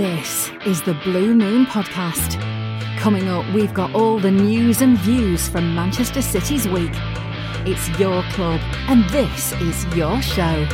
This is the Blue Moon Podcast. Coming up, we've got all the news and views from Manchester City's week. It's your club, and this is your show.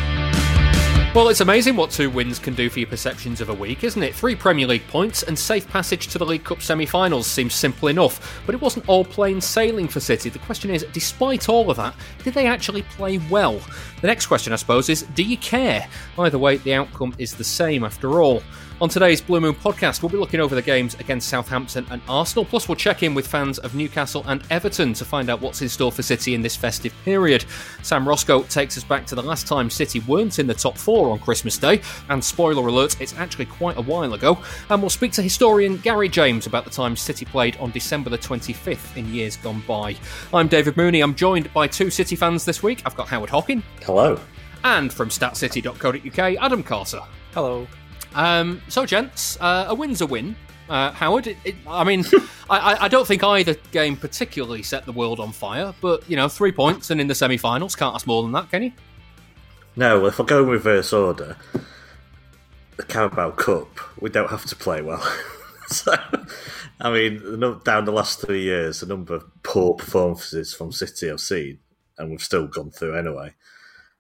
Well, it's amazing what two wins can do for your perceptions of a week, isn't it? Three Premier League points and safe passage to the League Cup semi finals seems simple enough, but it wasn't all plain sailing for City. The question is, despite all of that, did they actually play well? The next question, I suppose, is do you care? Either way, the outcome is the same after all. On today's Blue Moon podcast, we'll be looking over the games against Southampton and Arsenal, plus we'll check in with fans of Newcastle and Everton to find out what's in store for City in this festive period. Sam Roscoe takes us back to the last time City weren't in the top four on Christmas Day, and spoiler alert, it's actually quite a while ago. And we'll speak to historian Gary James about the time City played on December the 25th in years gone by. I'm David Mooney, I'm joined by two City fans this week. I've got Howard Hockin. Hello. And from statcity.co.uk, Adam Carter. Hello. Um, so, gents, uh, a win's a win. Uh, Howard, it, it, I mean, I, I, don't think either game particularly set the world on fire, but you know, three points and in the semi-finals can't ask more than that, can you? No, if I go in reverse order, the Carabao Cup, we don't have to play well. so, I mean, down the last three years, the number of poor performances from City I've seen, and we've still gone through anyway.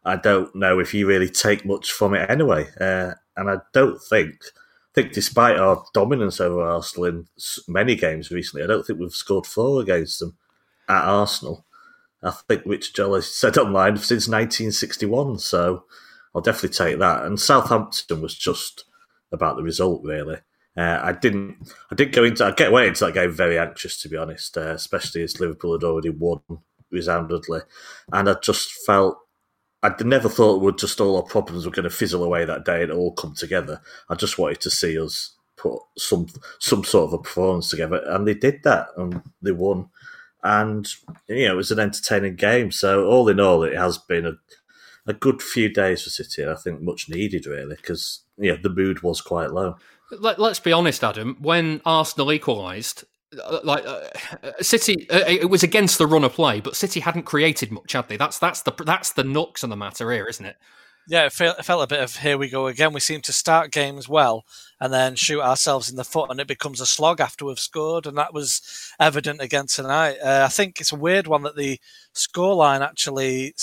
I don't know if you really take much from it anyway. Uh, and I don't think, I think despite our dominance over Arsenal in many games recently, I don't think we've scored four against them at Arsenal. I think Rich Jolly said online since 1961, so I'll definitely take that. And Southampton was just about the result, really. Uh, I didn't. I didn't go into. I get away into that game very anxious, to be honest. Uh, especially as Liverpool had already won resoundingly, and I just felt I never thought would just all our problems were going to fizzle away that day and all come together. I just wanted to see us put some some sort of a performance together, and they did that, and they won. And you know, it was an entertaining game. So all in all, it has been a a good few days for City. I think much needed, really, because yeah, the mood was quite low. Let, us be honest, Adam. When Arsenal equalised, like uh, City, uh, it was against the run of play, but City hadn't created much, had they? That's that's the that's the nux on the matter here, isn't it? Yeah, it felt, it felt a bit of here we go again. We seem to start games well and then shoot ourselves in the foot, and it becomes a slog after we've scored, and that was evident again tonight. Uh, I think it's a weird one that the scoreline actually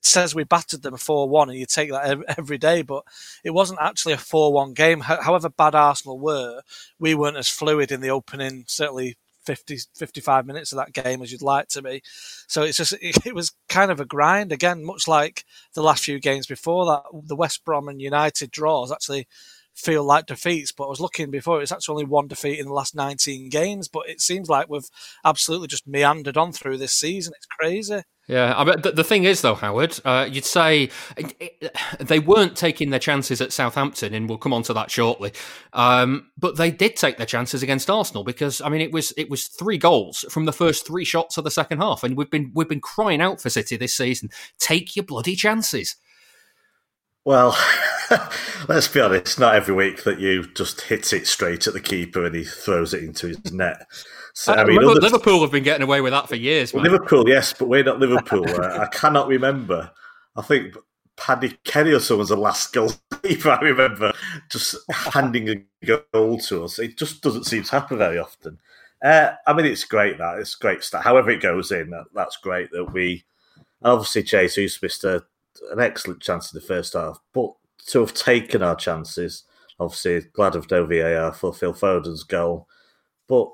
says we battered them 4 1, and you take that every day, but it wasn't actually a 4 1 game. However bad Arsenal were, we weren't as fluid in the opening, certainly 50, 55 minutes of that game as you'd like to be. So it's just, it was kind of a grind again, much like the last few games before that. The West Brom and United draws actually feel like defeats. But I was looking before, it's actually only one defeat in the last 19 games. But it seems like we've absolutely just meandered on through this season. It's crazy. Yeah, I mean, the, thing is, though, Howard, uh, you'd say they weren't taking their chances at Southampton, and we'll come on to that shortly. Um, but they did take their chances against Arsenal because, I mean, it was it was three goals from the first three shots of the second half, and we've been we've been crying out for City this season. Take your bloody chances. Well, let's be honest. Not every week that you just hit it straight at the keeper and he throws it into his net. So, I, I mean, Liverpool. Liverpool have been getting away with that for years. Well, Liverpool, yes, but we're not Liverpool. uh, I cannot remember. I think Paddy Kenny or someone's the last goalkeeper I remember just handing a goal to us. It just doesn't seem to happen very often. Uh, I mean, it's great that it's great stuff. However, it goes in, that, that's great that we obviously Jesus missed a, an excellent chance in the first half, but to have taken our chances, obviously glad of no VAR for Phil Foden's goal, but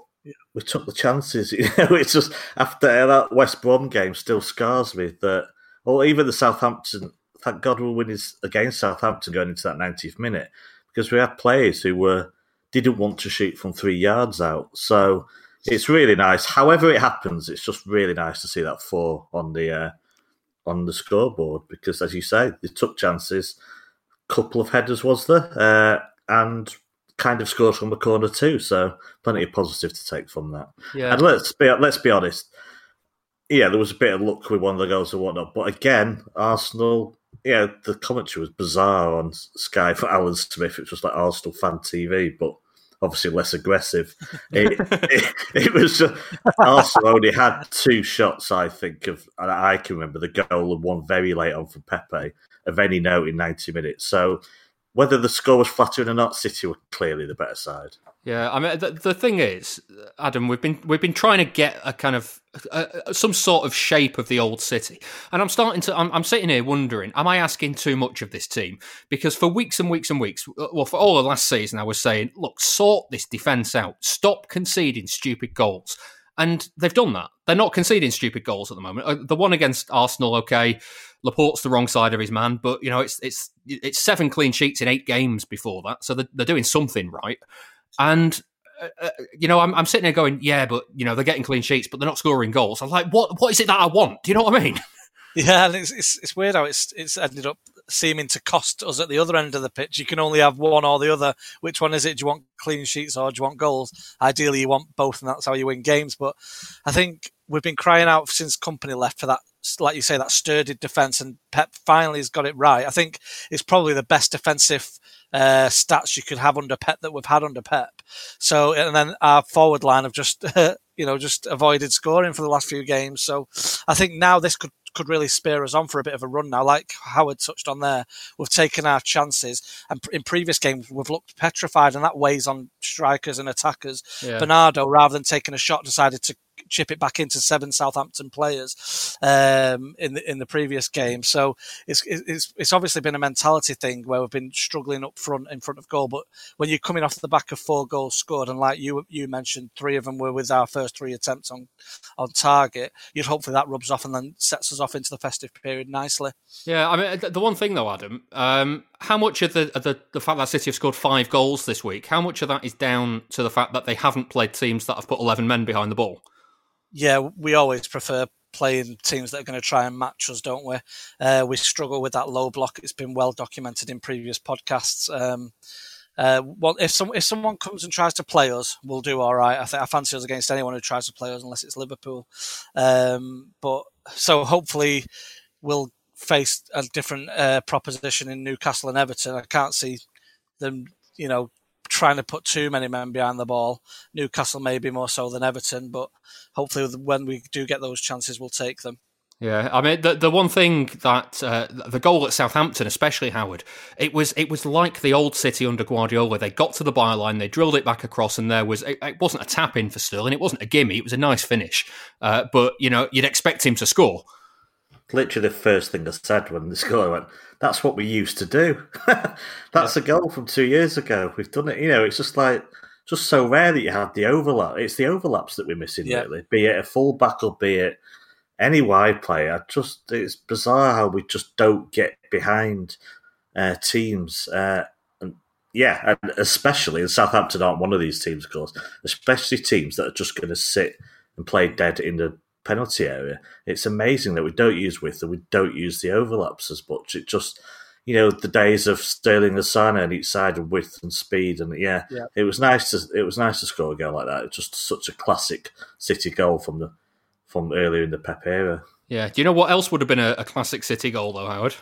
we took the chances. You know, it's just after that West Brom game still scars me that, or even the Southampton. Thank God we win against Southampton going into that 90th minute because we had players who were didn't want to shoot from three yards out. So it's really nice. However it happens, it's just really nice to see that four on the uh, on the scoreboard because, as you say, they took chances. couple of headers, was there? Uh, and kind of scored from the corner too. So plenty of positive to take from that. Yeah. And let's be let's be honest. Yeah, there was a bit of luck with one of the goals and whatnot, but again, Arsenal. Yeah, the commentary was bizarre on Sky for Alan Smith. It was just like Arsenal fan TV, but obviously less aggressive. It, it, it was just, Arsenal only had two shots, I think, of I can remember the goal and one very late on from Pepe of any note in ninety minutes. So whether the score was flattering or not, City were clearly the better side. Yeah, I mean the, the thing is, Adam, we've been we've been trying to get a kind of some sort of shape of the old city, and I'm starting to. I'm, I'm sitting here wondering, am I asking too much of this team? Because for weeks and weeks and weeks, well, for all of last season, I was saying, look, sort this defense out, stop conceding stupid goals. And they've done that. They're not conceding stupid goals at the moment. Uh, The one against Arsenal, okay, Laporte's the wrong side of his man, but you know it's it's it's seven clean sheets in eight games before that, so they're, they're doing something right. And uh, uh, you know, I'm, I'm sitting there going, yeah, but you know they're getting clean sheets, but they're not scoring goals. I'm like, what what is it that I want? Do you know what I mean? Yeah, and it's, it's it's weird how it's it's ended up seeming to cost us at the other end of the pitch. You can only have one or the other. Which one is it? Do you want clean sheets or do you want goals? Ideally, you want both, and that's how you win games. But I think we've been crying out since Kompany left for that, like you say, that sturdy defence, and Pep finally has got it right. I think it's probably the best defensive uh, stats you could have under Pep that we've had under Pep. So, and then our forward line have just, you know, just avoided scoring for the last few games. So, I think now this could could really spur us on for a bit of a run now. Like Howard touched on there, we've taken our chances, and in previous games we've looked petrified, and that weighs on strikers and attackers. Yeah. Bernardo, rather than taking a shot, decided to chip it back into seven Southampton players um, in the in the previous game. So it's it's it's obviously been a mentality thing where we've been struggling up front in front of goal. But when you're coming off the back of four goals scored, and like you you mentioned, three of them were with our first three attempts on on target, you'd hopefully that rubs off and then sets us off into the festive period nicely. Yeah, I mean the one thing though, Adam, um, how much of the, of the the fact that City have scored five goals this week, how much of that is down to the fact that they haven't played teams that have put eleven men behind the ball? Yeah, we always prefer playing teams that are going to try and match us, don't we? Uh, we struggle with that low block. It's been well documented in previous podcasts. Um, uh, well, if some if someone comes and tries to play us, we'll do all right. I think I fancy us against anyone who tries to play us, unless it's Liverpool. Um, but so hopefully we'll face a different uh, proposition in Newcastle and Everton. I can't see them, you know, trying to put too many men behind the ball. Newcastle maybe more so than Everton, but hopefully when we do get those chances, we'll take them. Yeah, I mean the the one thing that uh, the goal at Southampton, especially Howard, it was it was like the old City under Guardiola. They got to the byline, they drilled it back across, and there was it, it wasn't a tap in for Sterling, it wasn't a gimme, it was a nice finish. Uh, but you know you'd expect him to score. Literally the first thing I said when the score went, that's what we used to do. that's a goal from two years ago. We've done it. You know, it's just like just so rare that you have the overlap. It's the overlaps that we're missing, Yeah. really. Be it a full back or be it any wide player. Just it's bizarre how we just don't get behind uh, teams. Uh, and yeah, and especially and Southampton aren't one of these teams, of course. Especially teams that are just going to sit and play dead in the penalty area. It's amazing that we don't use width and we don't use the overlaps as much. It just, you know, the days of Sterling and Sané on each side of width and speed, and yeah, Yeah. it was nice to it was nice to score a goal like that. It's just such a classic City goal from the from earlier in the Pep era. Yeah, do you know what else would have been a, a classic City goal though, Howard?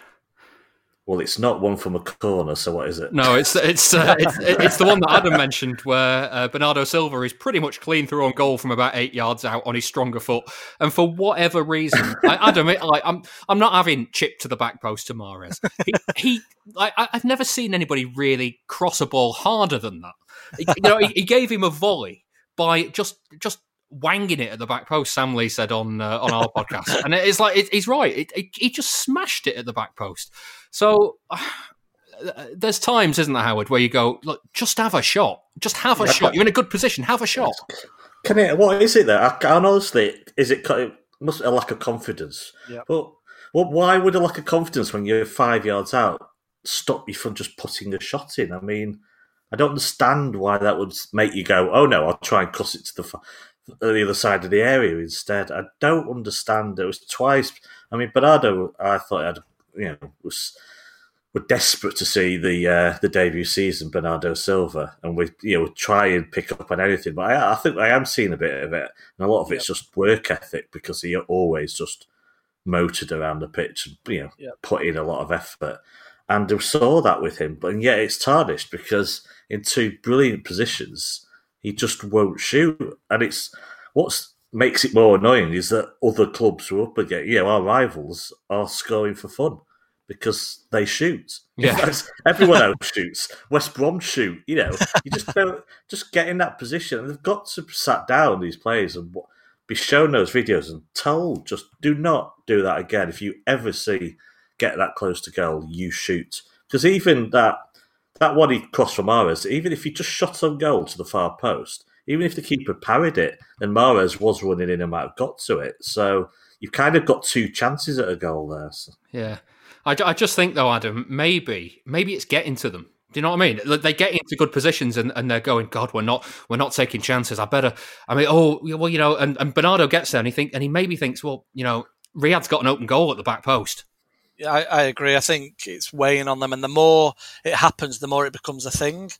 Well, it's not one from a corner, so what is it? No, it's it's uh, it's, it's the one that Adam mentioned, where uh, Bernardo Silva is pretty much clean through on goal from about eight yards out on his stronger foot, and for whatever reason, I, Adam, it, like I'm I'm not having chip to the back post to Mahrez. He, he I've never seen anybody really cross a ball harder than that. You know, he, he gave him a volley by just just wanging it at the back post. Sam Lee said on uh, on our podcast, and it's like it, he's right. It, it, he just smashed it at the back post. So there's times, isn't there, Howard, where you go, look, just have a shot, just have a Yeah, shot. You're in a good position, have a shot. Can it? What is it? There, I, I honestly, is it? It must be a lack of confidence. Yeah. But well, why would a lack of confidence when you're five yards out stop you from just putting a shot in? I mean, I don't understand why that would make you go, "Oh no, I'll try and cuss it to the fa- the other side of the area instead." I don't understand. It was twice. I mean, Bernardo, I thought he had, you know, was we're desperate to see the uh, the debut season Bernardo Silva, and we you know try and pick up on anything. But I, I think I am seeing a bit of it, and a lot of it's just work ethic because he always just motored around the pitch, and, you know, Yep. put in a lot of effort. And we saw that with him, but yet it's tarnished because in two brilliant positions, he just won't shoot. And it's what makes it more annoying is that other clubs were up against, you know, our rivals are scoring for fun because they shoot. Yeah. Everyone else shoots. West Brom shoot. You know, you just don't just get in that position. And they've got to sat down these players and be shown those videos and told just do not do that again. If you ever see get that close to goal, you shoot. Because even that that one he crossed from Mahrez, even if he just shot on goal to the far post, even if the keeper parried it and Mahrez was running in and might have got to it. So you've kind of got two chances at a goal there. So. Yeah. I, I just think though, Adam, maybe maybe it's getting to them. Do you know what I mean? They get into good positions and, and they're going, God, we're not we're not taking chances. I better. I mean, oh well, you know. And, and Bernardo gets there and he think and he maybe thinks, well, you know, Riyad's got an open goal at the back post. Yeah, I, I agree. I think it's weighing on them, and the more it happens, the more it becomes a thing.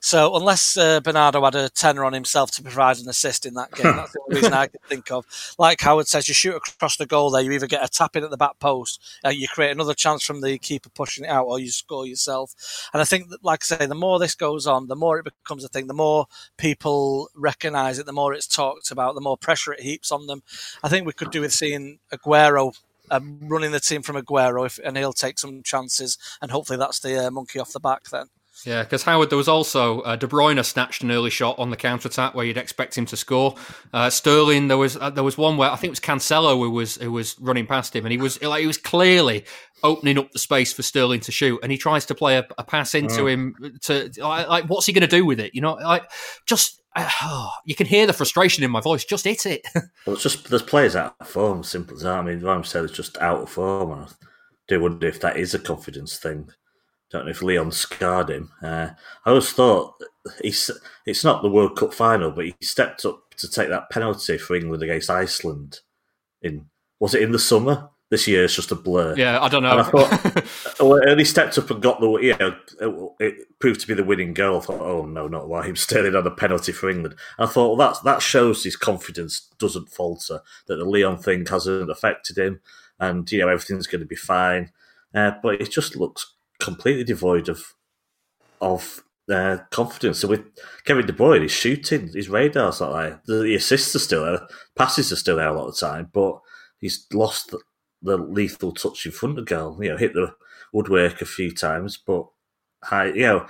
So, unless uh, Bernardo had a tenner on himself to provide an assist in that game, that's the only reason I can think of. Like Howard says, you shoot across the goal there, you either get a tap in at the back post, uh, you create another chance from the keeper pushing it out, or you score yourself. And I think, that, like I say, the more this goes on, the more it becomes a thing, the more people recognise it, the more it's talked about, the more pressure it heaps on them. I think we could do with seeing Aguero um, running the team from Aguero, if, and he'll take some chances, and hopefully that's the uh, monkey off the back then. Yeah, because Howard, there was also uh, De Bruyne snatched an early shot on the counter attack where you'd expect him to score. Uh, Sterling, there was uh, there was one where I think it was Cancelo who was who was running past him, and he was like he was clearly opening up the space for Sterling to shoot, and he tries to play a, a pass into him to like, like what's he going to do with it? You know, like just oh, you can hear the frustration in my voice. Just hit it. Well, it's just there's players out of form, simple as that. I mean, said it's just out of form. and I do wonder if that is a confidence thing. Don't know if Lyon scarred him. Uh, I always thought he's it's not the World Cup final, but he stepped up to take that penalty for England against Iceland. In was it in the summer? This year it's just a blur. yeah, I don't And I know. thought, well, and he stepped up and got the, you know, it, it proved to be the winning goal. I thought, oh no, not Raheem Sterling on a penalty for England. And I thought, well, that that shows his confidence doesn't falter. That the Lyon thing hasn't affected him, and you know everything's going to be fine. Uh, but it just looks completely devoid of of confidence. So with Kevin De Bruyne, he's shooting, his radar's not there. The, the assists are still there, passes are still there a lot of the time, but he's lost the, the lethal touch in front of goal. You know, hit the woodwork a few times, but I, you know,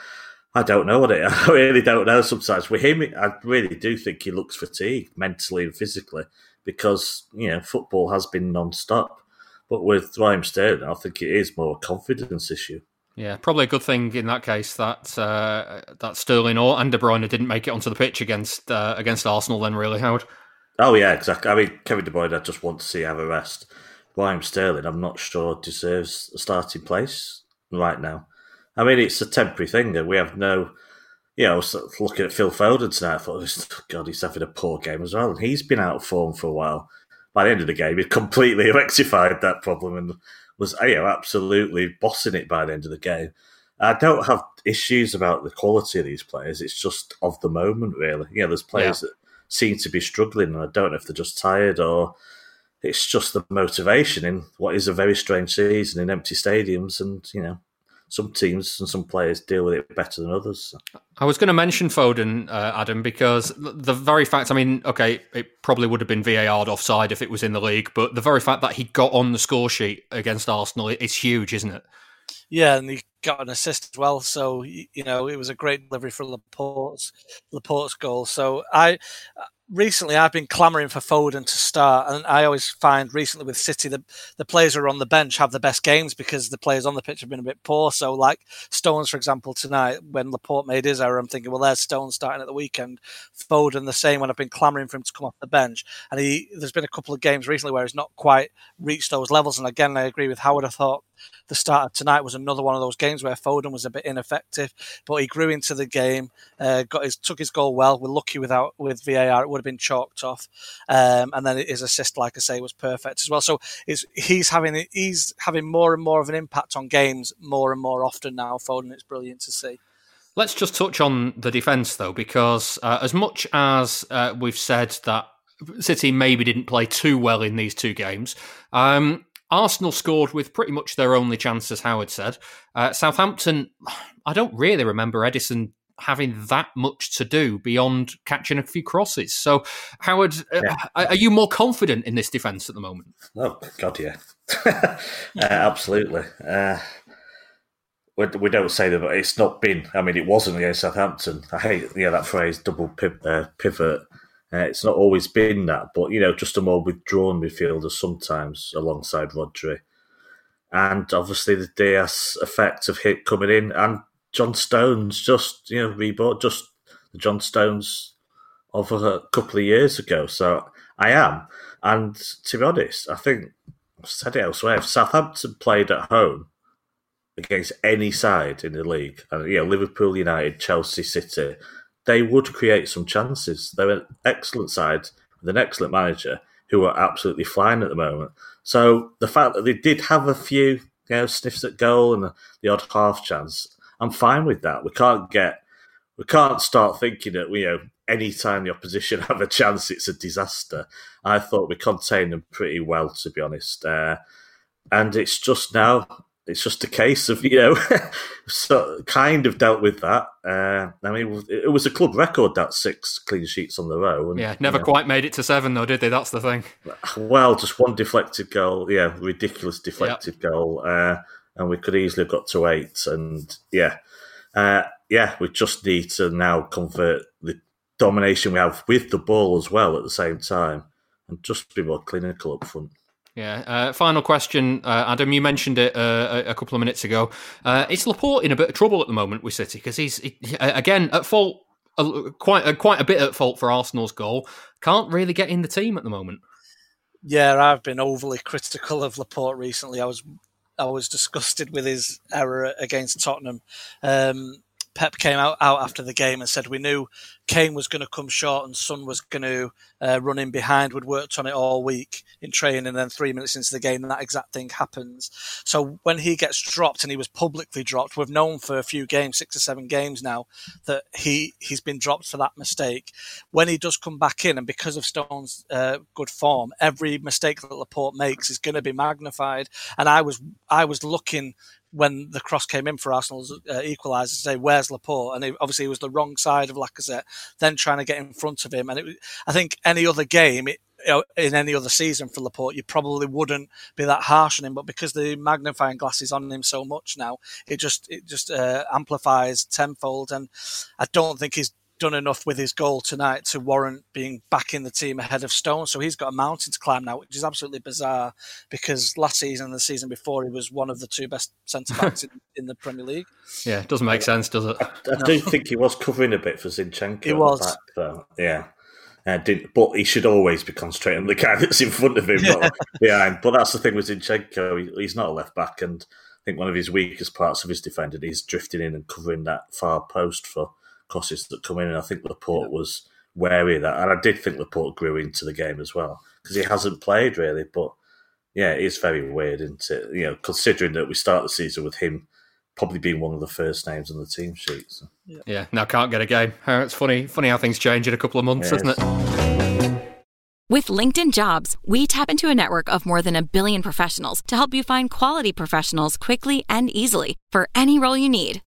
I don't know what it. I really don't know. Sometimes with him, I really do think he looks fatigued mentally and physically because you know football has been non-stop. But with Raheem Sterling, I think it is more a confidence issue. Yeah, probably a good thing in that case that uh, that Sterling or and De Bruyne didn't make it onto the pitch against uh, against Arsenal. Then, really, Howard. Oh yeah, exactly. I mean, Kevin De Bruyne, I just want to see have a rest. Raheem Sterling, I'm not sure deserves a starting place right now. I mean, it's a temporary thing that we have no. You know, I was looking at Phil Foden tonight. I thought, God, he's having a poor game as well, and he's been out of form for a while. By the end of the game, he completely rectified that problem and was, you know, absolutely bossing it by the end of the game. I don't have issues about the quality of these players. It's just of the moment, really. You know, there's players that seem to be struggling, and I don't know if they're just tired or it's just the motivation in what is a very strange season in empty stadiums, and you know, some teams and some players deal with it better than others. I was going to mention Foden, uh, Adam, because the very fact, I mean, okay, it probably would have been VAR'd offside if it was in the league, but the very fact that he got on the score sheet against Arsenal is huge, isn't it? Yeah, and he got an assist as well. So you know, it was a great delivery for Laporte's Laporte's goal. So I recently I've been clamouring for Foden to start, and I always find recently with City the the players who are on the bench have the best games because the players on the pitch have been a bit poor. So like Stones, for example, tonight when Laporte made his error, I'm thinking, well, there's Stones starting at the weekend. Foden the same when I've been clamouring for him to come off the bench, and he there's been a couple of games recently where he's not quite reached those levels. And again, I agree with Howard. I thought the start of tonight was another one of those games where Foden was a bit ineffective, but he grew into the game, uh, got his took his goal well. We're lucky without with VAR; it would have been chalked off. Um, and then his assist, like I say, was perfect as well. So he's having he's having more and more of an impact on games more and more often now. Foden, it's brilliant to see. Let's just touch on the defence though, because uh, as much as uh, we've said that City maybe didn't play too well in these two games. Um, Arsenal scored with pretty much their only chance, as Howard said. Uh, Southampton, I don't really remember Ederson having that much to do beyond catching a few crosses. So, Howard, uh, are you more confident in this defence at the moment? Oh God, yeah, uh, absolutely. Uh, we, we, don't say that, but it's not been. I mean, it wasn't against Southampton. I hate yeah that phrase, double uh, pivot. Uh, it's not always been that, but you know, just a more withdrawn midfielder sometimes alongside Rodri, and obviously the Dias effect of hit coming in, and John Stones just you know rebought just the John Stones of a couple of years ago. So I am, and to be honest, I think I've said it elsewhere. If Southampton played at home against any side in the league, and you know Liverpool, United, Chelsea, City, they would create some chances. They're an excellent side with an excellent manager who are absolutely flying at the moment. So the fact that they did have a few you know, sniffs at goal and the odd half chance, I'm fine with that. We can't get, we can't start thinking that you know any time the opposition have a chance, it's a disaster. I thought we contained them pretty well, to be honest. Uh, and it's just now it's just a case of you know, so kind of dealt with that. Uh, I mean, it was a club record that six clean sheets on the row. And, yeah, never you know, quite made it to seven though, did they? That's the thing. Well, just one deflected goal. Yeah, ridiculous deflected yep. goal, uh, and we could easily have got to eight. And yeah, uh, yeah, we just need to now convert the domination we have with the ball as well at the same time, and just be more clinical up front. Yeah. Uh, final question, uh, Adam. You mentioned it uh, a couple of minutes ago. Uh, is Laporte in a bit of trouble at the moment with City because he's he, again at fault, quite quite a bit at fault for Arsenal's goal. Can't really get in the team at the moment. Yeah, I've been overly critical of Laporte recently. I was I was disgusted with his error against Tottenham. Um, Pep came out, out after the game and said we knew Kane was going to come short and Son was going to uh, run in behind. We'd worked on it all week in training, and then three minutes into the game, that exact thing happens. So when he gets dropped, and he was publicly dropped, we've known for a few games, six or seven games now, that he he's been dropped for that mistake. When he does come back in, and because of Stone's uh, good form, every mistake that Laporte makes is going to be magnified. And I was I was looking when the cross came in for Arsenal's uh, equaliser to say, "Where's Laporte?" and it, obviously he was the wrong side of Lacazette. Then trying to get in front of him, and it, I think any other game, it, you know, in any other season for Laporte, you probably wouldn't be that harsh on him. But because the magnifying glass is on him so much now, it just it just uh, amplifies tenfold. And I don't think he's done enough with his goal tonight to warrant being back in the team ahead of Stone. So he's got a mountain to climb now, which is absolutely bizarre because last season and the season before he was one of the two best centre backs in, in, the Premier League. Yeah, it doesn't make sense, does it? I, I do think he was covering a bit for Zinchenko. He was. Back, though. Yeah. Uh, did, but he should always be concentrating on the guy that's in front of him, yeah. not behind. But that's the thing with Zinchenko; he, he's not a left back, and I think one of his weakest parts of his defending is drifting in and covering that far post for crosses that come in. And I think Laporte yeah. was wary of that. And I did think Laporte grew into the game as well because he hasn't played really. But yeah, it is very weird, isn't it? You know, considering that we start the season with him probably being one of the first names on the team sheet. So. Yeah. yeah, now can't get a game. Uh, it's funny, funny how things change in a couple of months, isn't it? With LinkedIn Jobs, we tap into a network of more than a billion professionals to help you find quality professionals quickly and easily for any role you need.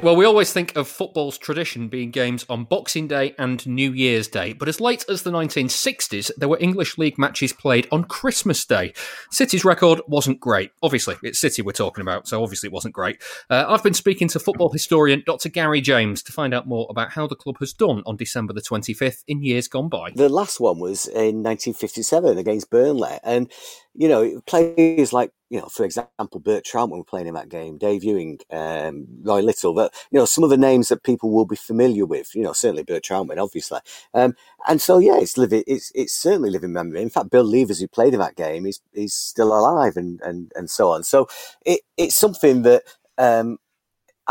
Well, we always think of football's tradition being games on Boxing Day and New Year's Day, but as late as the 1960s, there were English League matches played on Christmas Day. City's record wasn't great. Obviously, it's City we're talking about, so obviously it wasn't great. Uh, I've been speaking to football historian Dr. Gary James to find out more about how the club has done on December the 25th in years gone by. The last one was in 1957 against Burnley, and you know, players like, you know, for example, Bert Trautmann we're playing in that game, Dave Ewing, um, Roy Little, that, you know, some of the names that people will be familiar with, you know, certainly Bert Trautmann, obviously. Um, and so, yeah, it's living, it's, it's certainly living memory. In fact, Bill Leivers, who played in that game, is, is still alive and, and, and so on. So it, it's something that, um,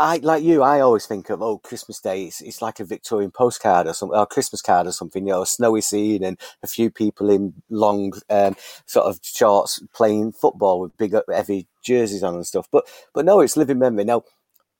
I like you. I always think of oh, Christmas Day. It's, it's like a Victorian postcard or something, or Christmas card or something. You know, a snowy scene and a few people in long um, sort of shorts playing football with big heavy jerseys on and stuff. But but no, it's living memory. Now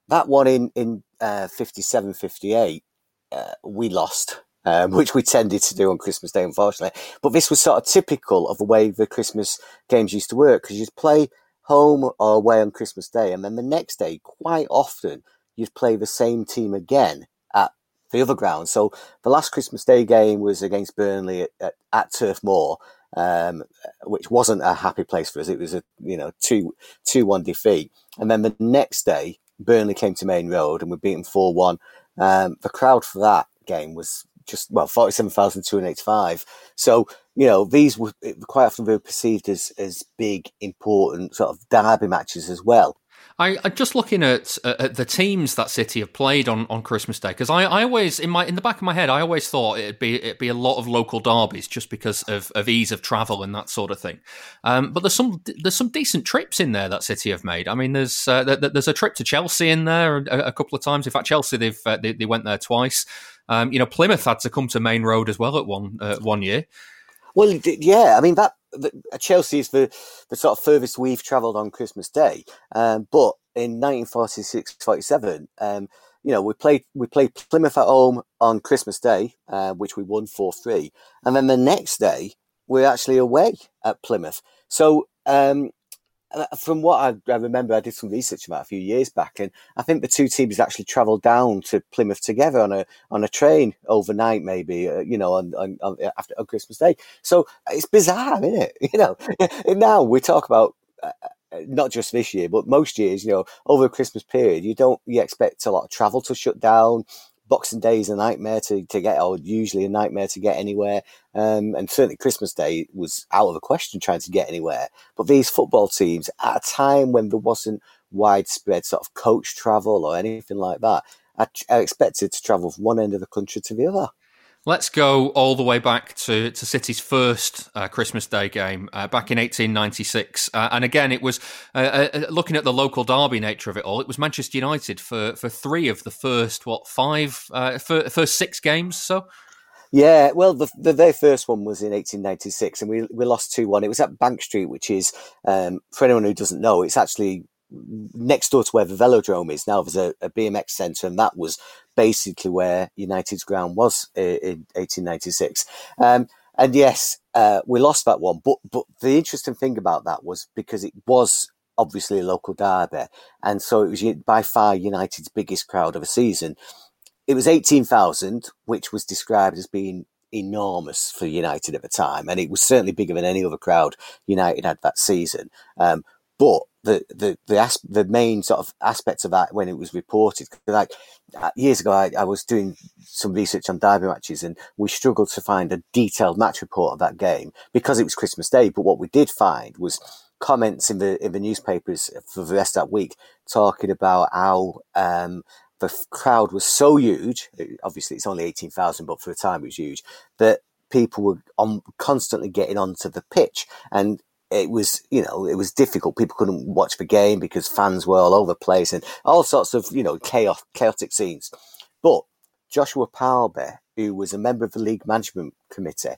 that one in in uh, 57, 58, uh, we lost. Um, which we tended to do on Christmas Day, unfortunately. But this was sort of typical of the way the Christmas games used to work because you'd play home or away on Christmas Day. And then the next day, quite often, you'd play the same team again at the other ground. So the last Christmas Day game was against Burnley at, at, at Turf Moor, um, which wasn't a happy place for us. It was a you know two two one defeat. And then the next day, Burnley came to Maine Road and we beat them four one. Um, the crowd for that game was just well forty seven thousand two hundred eighty five. So you know these were quite often were perceived as as big, important sort of derby matches as well. I, am just looking at, uh, at the teams that City have played on, on Christmas Day because I, I always in my in the back of my head I always thought it'd be it'd be a lot of local derbies just because of, of ease of travel and that sort of thing. Um, but there's some there's some decent trips in there that City have made. I mean, there's uh, there's a trip to Chelsea in there a, a couple of times. In fact, Chelsea they've uh, they, they, went there twice. Um, you know, Plymouth had to come to Maine Road as well at one uh, one year. Well, yeah, I mean that the, Chelsea is the, the sort of furthest we've travelled on Christmas Day. Um, but in 1946 47, um, you know, we played we played Plymouth at home on Christmas Day, uh, which we won 4 3. And then the next day, we're actually away at Plymouth. So um, from what I, remember, I did some research about a few years back, and I think the two teams actually travelled down to Plymouth together on a on a train overnight, maybe uh, you know, on, on, on, after on Christmas Day. So it's bizarre, isn't it? You know, now we talk about. Uh, uh, not just this year, but most years, you know, over the Christmas period, you don't you expect a lot of travel to shut down. Boxing Day is a nightmare to, to get, or usually a nightmare to get anywhere. Um, and certainly Christmas Day was out of the question trying to get anywhere. But these football teams, at a time when there wasn't widespread sort of coach travel or anything like that, are, are expected to travel from one end of the country to the other. Let's go all the way back to, to City's first uh, Christmas Day game uh, back in 1896. Uh, and again, it was uh, uh, looking at the local derby nature of it all. It was Manchester United for, for three of the first, what, five, uh, first six games so? Yeah, well, the, the very first one was in 1896, and we we lost two one. It was at Bank Street, which is um, for anyone who doesn't know, it's actually next door to where the velodrome is now there's a, a bmx centre and that was basically where united's ground was in 1896 um, and yes uh, we lost that one but but the interesting thing about that was because it was obviously a local derby and so it was by far united's biggest crowd of a season it was 18,000 which was described as being enormous for United at the time, and it was certainly bigger than any other crowd United had that season. Um, but the the the, as- the main sort of aspects of that when it was reported, like uh, years ago, I, I was doing some research on derby matches, and we struggled to find a detailed match report of that game because it was Christmas Day. But what we did find was comments in the in the newspapers for the rest of that week talking about how um, the crowd was so huge. Obviously, it's only eighteen thousand, but for the time it was huge that people were on constantly getting onto the pitch and it was, you know, it was difficult. People couldn't watch the game because fans were all over the place and all sorts of, you know, chaos, chaotic scenes. But Joshua Parlby, who was a member of the league management committee,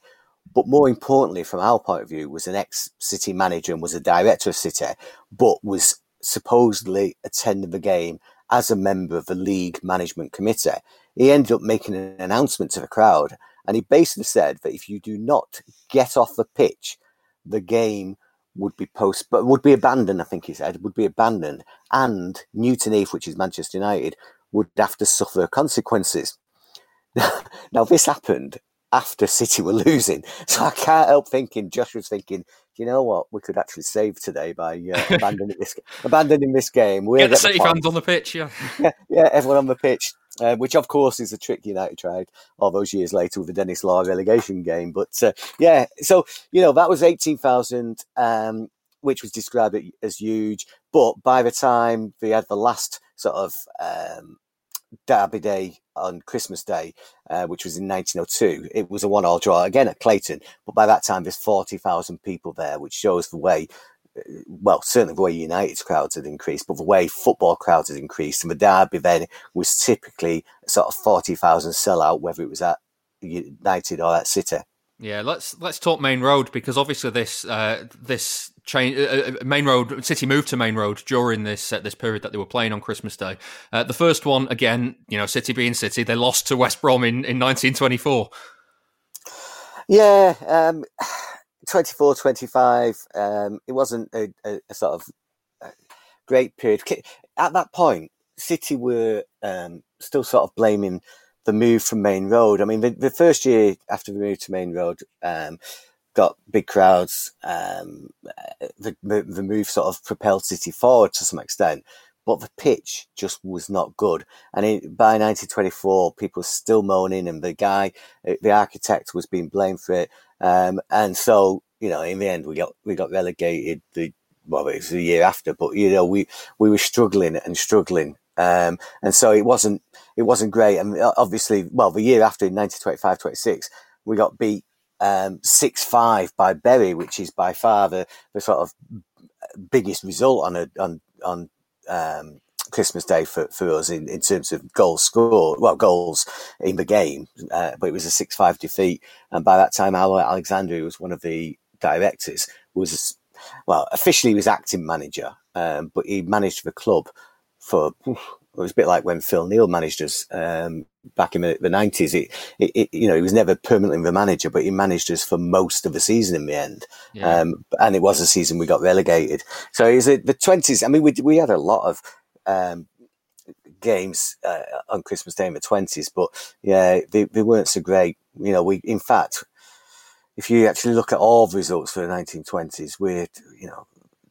but more importantly, from our point of view, was an ex City manager and was a director of City, but was supposedly attending the game as a member of the league management committee. He ended up making an announcement to the crowd, and he basically said that if you do not get off the pitch the game would be post, but would be abandoned. I think he said would be abandoned, and Newton Heath, which is Manchester United, would have to suffer consequences. now, this happened after City were losing. So I can't help thinking, Josh was thinking, do you know what, we could actually save today by uh, abandoning this abandoning this game. We'll get the City fans on the pitch, yeah. yeah, yeah, everyone on the pitch. Uh, which of course is a trick United tried all those years later with the Denis Law relegation game. But uh, yeah, so you know that was eighteen thousand, um, which was described as huge. But by the time they had the last sort of um, Derby Day on Christmas Day, uh, which was in 1902. It was a one-all draw again at Clayton, but by that time there's 40,000 people there, which shows the way. Uh, well, certainly the way United's crowds had increased, but the way football crowds had increased, and the derby then was typically sort of forty thousand sellout, whether it was at United or at City. Yeah, let's let's talk Maine Road because obviously this uh, this chain uh, uh, Maine Road City moved to Maine Road during this uh, this period that they were playing on Christmas Day. Uh, the first one again, you know, City being City, they lost to West Brom in, in 1924. Yeah, um, 24 25. Um, it wasn't a, a, a sort of uh, great period. At that point, City were um, still sort of blaming the move from Maine Road. I mean, the, the first year after we moved to Maine Road, um, got big crowds. Um, the, the move sort of propelled City forward to some extent, but the pitch just was not good. And it, by 1924, people were still moaning, and the guy, uh, the architect, was being blamed for it. Um, and so, you know, in the end, we got we got relegated. The well, it was the year after, but you know, we we were struggling and struggling. Um, and so it wasn't it wasn't great. And obviously, well, the year after in 1925 26, we got beat um, six five by Bury, which is by far the, the sort of biggest result on a on on um, Christmas Day for, for us in, in terms of goals scored, well, goals in the game. Uh, but it was a six five defeat, and by that time, Al Alexander, who was one of the directors, was well officially was acting manager, um, but he managed the club for it was a bit like when Phil Neal managed us um, back in the, 90s. It, it, it, you know, he was never permanently the manager, but he managed us for most of the season in the end. Yeah. Um, and it was a season we got relegated. So it was the 20s. I mean, we, we had a lot of um, games uh, on Christmas Day in the 20s, but yeah, they, they weren't so great. You know, we, in fact, if you actually look at all the results for the 1920s, we're, you know,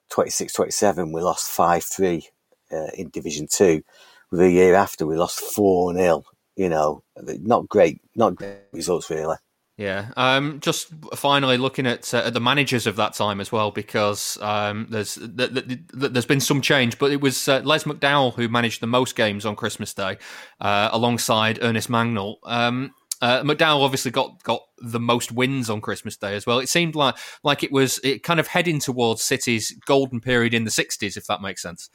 26 27, we lost 5 3 uh, in Division 2 the year after we lost 4 0. You know, not great, not great results really. Yeah. Um, just finally looking at, uh, at, the managers of that time as well, because um, there's th- th- th- there's been some change, but it was uh, Les McDowall who managed the most games on Christmas Day, uh, alongside Ernest Mangnall. Um, uh, McDowall obviously got got the most wins on Christmas Day as well. It seemed like like it was it kind of heading towards City's golden period in the '60s, if that makes sense.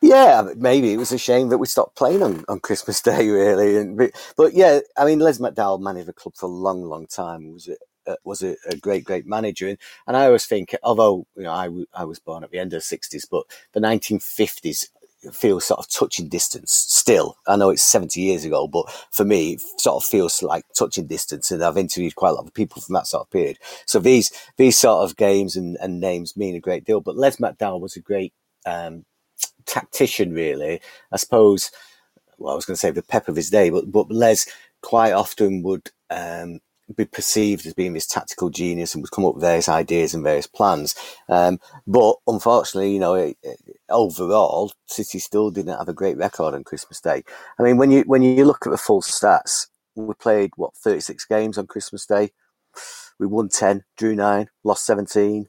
Yeah, maybe it was a shame that we stopped playing on, on Christmas Day, really. And but, yeah, I mean, Les McDowall managed the club for a long, long time. Was it uh, was a, a, great, great manager, and, and I always think, although you know, I, w- I was born at the end of the sixties, but the nineteen fifties feels sort of touching distance still. I know it's 70 years ago, but for me, it sort of feels like touching distance. And I've interviewed quite a lot of people from that sort of period. So these, these sort of games and, and names mean a great deal. But Les McDowall was a great, um, tactician, really. I suppose. Well, I was going to say the pep of his day, but but Les quite often would um, be perceived as being this tactical genius and would come up with various ideas and various plans. Um, but unfortunately, you know, it, it, overall, City still didn't have a great record on Christmas Day. I mean, when you when you look at the full stats, we played what thirty six games on Christmas Day. We won ten, drew nine, lost seventeen.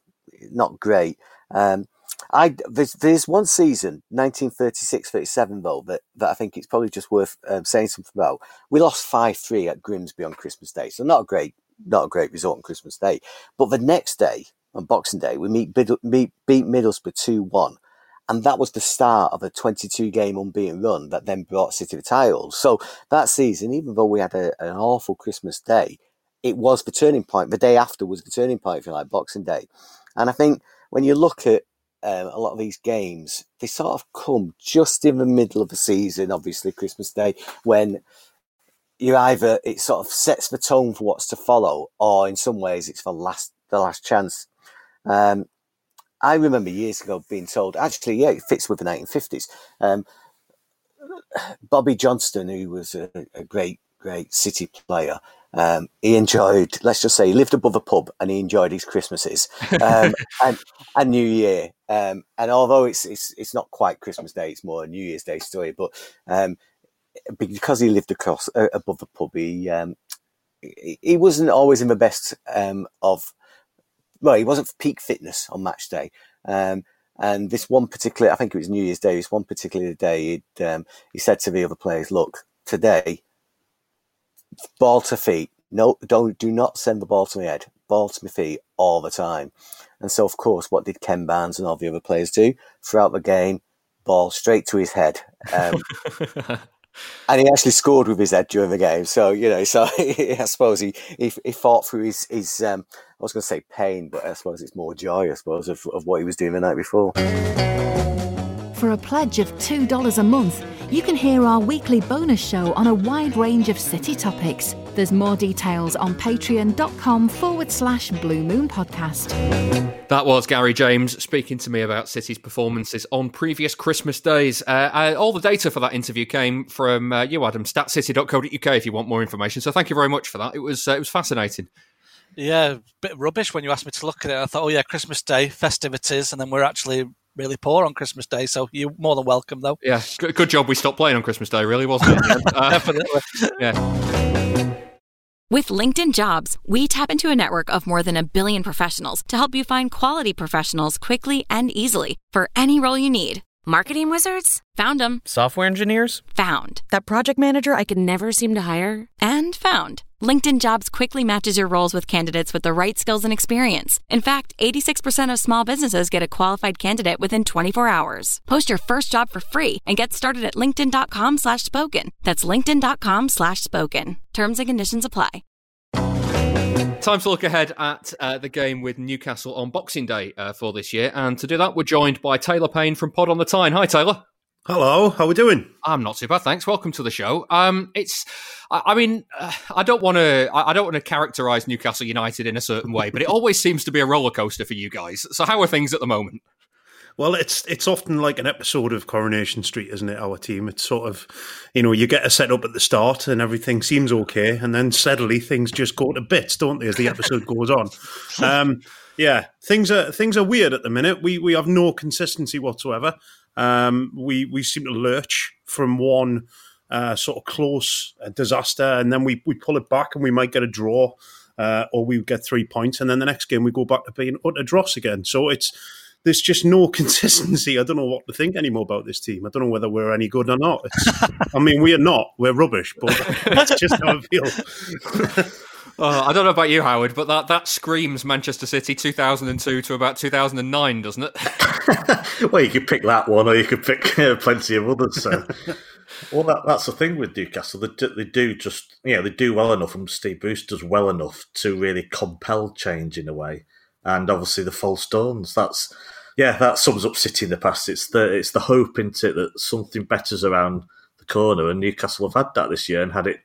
Not great. Um, I there's, there's one season, 1936-37 though, that, that I think it's probably just worth um, saying something about. We lost five three at Grimsby on Christmas Day, so not a great not a great result on Christmas Day. But the next day, on Boxing Day, we meet, meet beat Middlesbrough two one. And that was the start of a 22 game unbeaten run that then brought City the title. So that season, even though we had a, an awful Christmas day, it was the turning point. The day after was the turning point, if you like, Boxing Day. And I think when you look at um, a lot of these games, they sort of come just in the middle of the season, obviously Christmas Day, when you either it sort of sets the tone for what's to follow, or in some ways it's the last the last chance. Um, I remember years ago being told, actually, yeah, it fits with the 1950s. Um, Bobby Johnstone, who was a, a, great, great City player, Um, he enjoyed, let's just say, he lived above a pub and he enjoyed his Christmases um, and, and New Year. Um, and although it's, it's it's not quite Christmas Day, it's more a New Year's Day story. But um, because he lived across uh, above the pub, he um, he, he wasn't always in the best um, of. Well, he wasn't peak fitness on match day. Um, and this one particular, I think it was New Year's Day, this one particular day, um, he said to the other players, look, today, ball to feet. No, don't, do not send the ball to my head. Ball to my feet all the time. And so, of course, what did Ken Barnes and all the other players do throughout the game? Ball straight to his head. Um, and he actually scored with his head during the game. So you know, so I suppose he he, he fought through his his um, I was going to say pain, but I suppose it's more joy, I suppose, of, of what he was doing the night before. For a pledge of $2 a month, you can hear our weekly bonus show on a wide range of city topics. There's more details on patreon.com forward slash blue moon podcast. That was Gary James speaking to me about City's performances on previous Christmas days. Uh, uh, all the data for that interview came from uh, you, Adam, statcity.co.uk if you want more information. So thank you very much for that. It was, uh, it was fascinating. Yeah, bit rubbish when you asked me to look at it. I thought, oh yeah, Christmas Day festivities, and then we're actually really poor on Christmas Day. So you're more than welcome, though. Yeah, good, good job we stopped playing on Christmas Day, really, wasn't it? Uh, Definitely. Yeah. With LinkedIn Jobs, we tap into a network of more than a billion professionals to help you find quality professionals quickly and easily for any role you need. Marketing wizards? Found them. Software engineers? Found. That project manager I could never seem to hire? And found. LinkedIn Jobs quickly matches your roles with candidates with the right skills and experience. In fact, 86% of small businesses get a qualified candidate within 24 hours. Post your first job for free and get started at linkedin.com slash spoken. That's linkedin.com slash spoken. Terms and conditions apply. Time to look ahead at uh, the game with Newcastle on Boxing Day uh, for this year. And to do that, we're joined by Taylor Payne from Pod on the Tyne. Hi, Taylor. Hello, how are we doing? I'm not too bad, thanks. Welcome to the show. Um, it's, I, I mean, uh, I don't want to, I, I don't want to characterise Newcastle United in a certain way, but it always seems to be a roller coaster for you guys. So, how are things at the moment? Well, it's it's often like an episode of Coronation Street, isn't it? Our team. It's sort of, you know, you get a set up at the start and everything seems okay, and then suddenly things just go to bits, don't they, as the episode goes on. Um, yeah, things are things are weird at the minute. We we have no consistency whatsoever. Um, we we seem to lurch from one uh, sort of close uh, disaster, and then we we pull it back, and we might get a draw, uh, or we get three points, and then the next game we go back to being utter dross again. So it's there's just no consistency. I don't know what to think anymore about this team. I don't know whether we're any good or not. I mean, we are not. We're rubbish, but that's just how I feel. Oh, I don't know about you, Howard, but that, that screams Manchester City 2002 to about 2009, doesn't it? well, you could pick that one, or you could pick uh, plenty of others. So. well, that, that's the thing with Newcastle. They do, they do just, you know, they do well enough, and Steve Bruce does well enough to really compel change in a way. And obviously, the false dawns. That's yeah, that sums up City in the past. It's the it's the hope into it that something better's around the corner, and Newcastle have had that this year and had it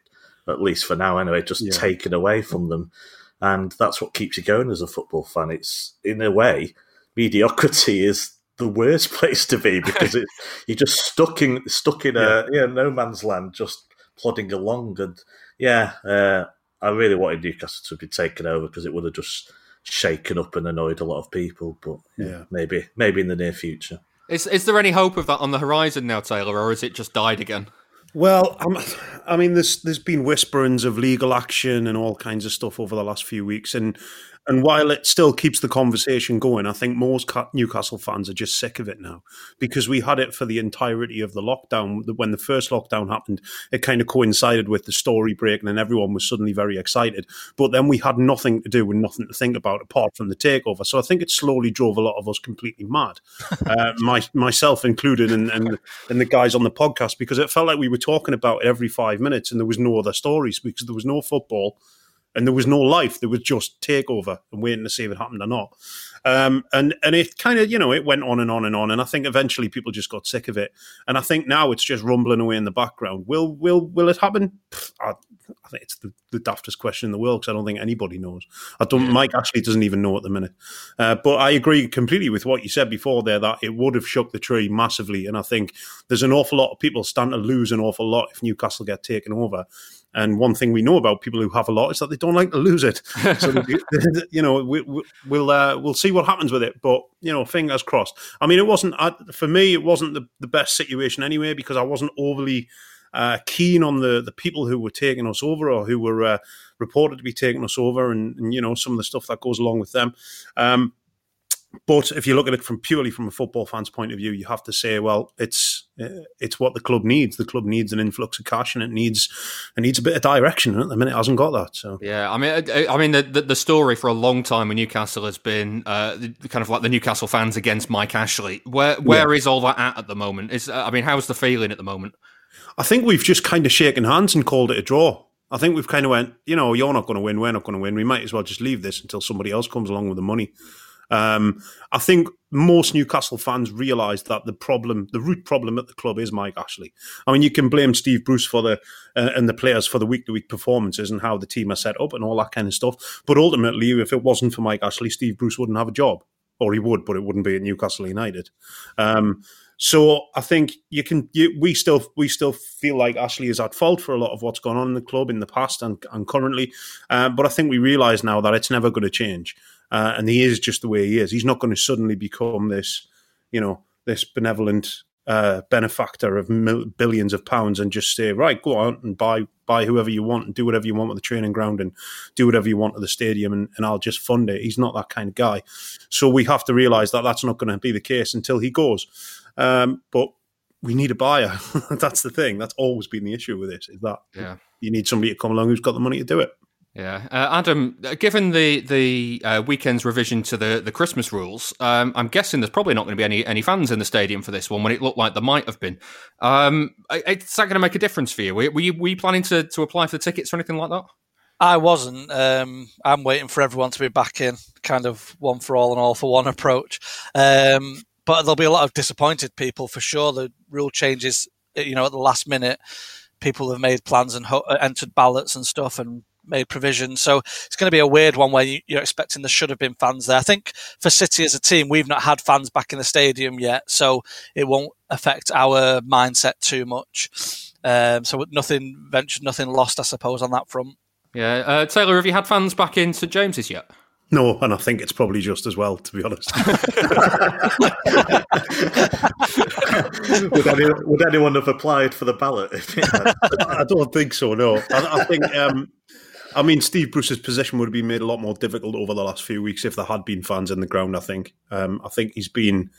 at least for now anyway, just Yeah. taken away from them. And that's what keeps you going as a football fan. It's in a way, mediocrity is the worst place to be because it, you're just stuck in stuck in a yeah, no man's land, just plodding along. And yeah, uh, I really wanted Newcastle to be taken over because it would have just shaken up and annoyed a lot of people. But yeah, Yeah. maybe maybe in the near future. Is, is there any hope of that on the horizon now, Taylor, or has it just died again? Well, I'm, I mean, there's there's been whisperings of legal action and all kinds of stuff over the last few weeks, and and while it still keeps the conversation going, I think most Newcastle fans are just sick of it now because we had it for the entirety of the lockdown. When the first lockdown happened, it kind of coincided with the story break, and then everyone was suddenly very excited. But then we had nothing to do and nothing to think about apart from the takeover. So I think it slowly drove a lot of us completely mad, uh, my, myself included, and, and and the guys on the podcast because it felt like we were talking about it every five minutes, and there was no other stories because there was no football and there was no life. There was just takeover and waiting to see if it happened or not. Um, and and it kind of you know it went on and on and on, and I think eventually people just got sick of it. And I think now it's just rumbling away in the background. Will will will it happen? I, I think it's the, the daftest question in the world because I don't think anybody knows. I don't. Mike actually doesn't even know at the minute. Uh, but I agree completely with what you said before there that it would have shook the tree massively, and I think there's an awful lot of people stand to lose an awful lot if Newcastle get taken over. And one thing we know about people who have a lot is that they don't like to lose it. So you know, we, we, we'll uh, we'll see what happens with it. But you know, fingers crossed. I mean, it wasn't for me. It wasn't the, the best situation anyway because I wasn't overly uh, keen on the the people who were taking us over or who were uh, reported to be taking us over, and, and, you know some of the stuff that goes along with them. Um, but if you look at it from purely from a football fan's point of view, you have to say, well, it's uh, it's what the club needs. The club needs an influx of cash, and it needs it needs a bit of direction. And at the minute, it hasn't got that. So yeah, I mean, I mean, the, the, the story for a long time with Newcastle has been uh, kind of like the Newcastle fans against Mike Ashley. Where where yeah. is all that at at the moment? Is I mean, how's the feeling at the moment? I think we've just kind of shaken hands and called it a draw. I think we've kind of went, you know, you're not going to win, we're not going to win. We might as well just leave this until somebody else comes along with the money. Um, I think most Newcastle fans realise that the problem, the root problem at the club, is Mike Ashley. I mean, you can blame Steve Bruce for the uh, and the players for the week to week performances and how the team are set up and all that kind of stuff. But ultimately, if it wasn't for Mike Ashley, Steve Bruce wouldn't have a job, or he would, but it wouldn't be at Newcastle United. Um, so I think you can. You, we still we still feel like Ashley is at fault for a lot of what's gone on in the club in the past and, and currently, uh, but I think we realise now that it's never going to change, uh, and he is just the way he is. He's not going to suddenly become this, you know, this benevolent uh, benefactor of mil- billions of pounds and just say, right, go out and buy buy whoever you want and do whatever you want with the training ground and do whatever you want at the stadium and, and I'll just fund it. He's not that kind of guy. So we have to realise that that's not going to be the case until he goes. Um, but we need a buyer. That's the thing. That's always been the issue with this. Is that yeah. you need somebody to come along who's got the money to do it. Yeah, uh, Adam. Given the the uh, weekend's revision to the, the Christmas rules, um, I'm guessing there's probably not going to be any any fans in the stadium for this one when it looked like there might have been. Um, is that going to make a difference for you? Were, were you were you planning to, to apply for the tickets or anything like that? I wasn't. Um, I'm waiting for everyone to be back in, kind of one for all and all for one approach. Um, but there'll be a lot of disappointed people for sure. The rule changes, you know, at the last minute. People have made plans and ho- uh, entered ballots and stuff and made provision. So it's going to be a weird one where you, are expecting there should have been fans there. I think for City as a team, we've not had fans back in the stadium yet, so it won't affect our mindset too much. Um, so nothing ventured, nothing lost, I suppose, on that front. Yeah, uh, Taylor, have you had fans back in St James's yet? No, and I think it's probably just as well, to be honest. would, anyone, would, anyone, have applied for the ballot? I don't think so. No, I, I think. Um, I mean, Steve Bruce's position would have been made a lot more difficult over the last few weeks if there had been fans in the ground. I think. Um, I think he's been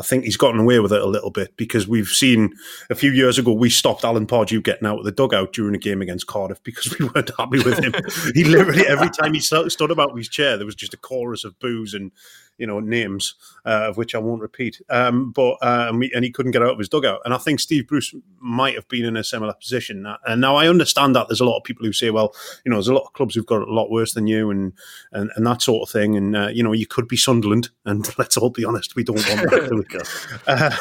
I think he's gotten away with it a little bit because we've seen a few years ago we stopped Alan Pardew getting out of the dugout during a game against Cardiff because we weren't happy with him. he literally every time he stood about his chair, there was just a chorus of boos and you know names uh, of which I won't repeat. Um, but uh, and, we, and, he couldn't get out of his dugout. And I think Steve Bruce might have been in a similar position. And now I understand that there's a lot of people who say, well, you know, there's a lot of clubs who've got a lot worse than you, and and, and that sort of thing. And uh, you know, you could be Sunderland, and let's all be honest, we don't want that. uh,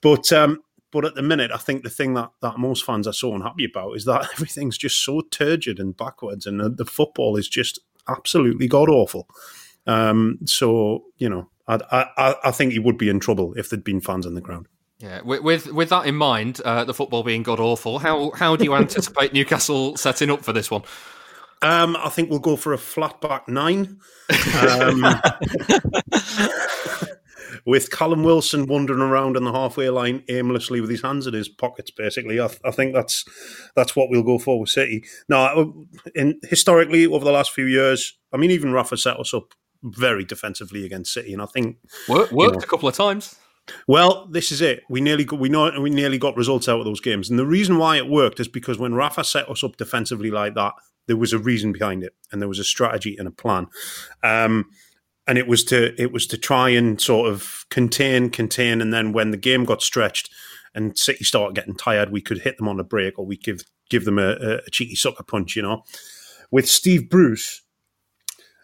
but um, but at the minute, I think the thing that, that most fans are so unhappy about is that everything's just so turgid and backwards, and the, the football is just absolutely god awful. Um, so you know, I, I, I think he would be in trouble if there'd been fans on the ground. Yeah, with with, with that in mind, uh, the football being god awful, how how do you anticipate Newcastle setting up for this one? Um, I think we'll go for a flat back nine. Um, with Callum Wilson wandering around on the halfway line aimlessly with his hands in his pockets, basically. I, I think that's that's what we'll go for with City. Now, in, historically, over the last few years, I mean, even Rafa set us up very defensively against City, and I think worked, worked you know, a couple of times. Well, this is it. We nearly got, we know we nearly got results out of those games, and the reason why it worked is because when Rafa set us up defensively like that, there was a reason behind it, and there was a strategy and a plan. Um, and it was to it was to try and sort of contain, contain, and then when the game got stretched and City started getting tired, we could hit them on a break, or we give give them a, a cheeky sucker punch. You know, with Steve Bruce,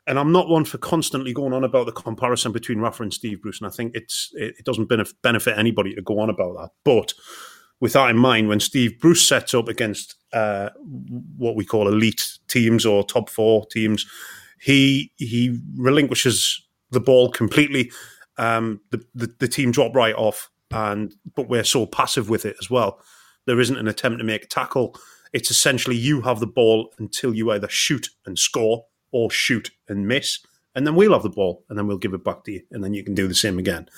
and I'm not one for constantly going on about the comparison between Rafa and Steve Bruce, and I think it's it, it doesn't benefit anybody to go on about that. But with that in mind, when Steve Bruce sets up against uh, what we call elite teams or top four teams, he he relinquishes the ball completely. Um, the, the the team drop right off, and but we're so passive with it as well. There isn't an attempt to make a tackle it's essentially you have the ball until you either shoot and score or shoot and miss and then we'll have the ball, and then we'll give it back to you, and then you can do the same again.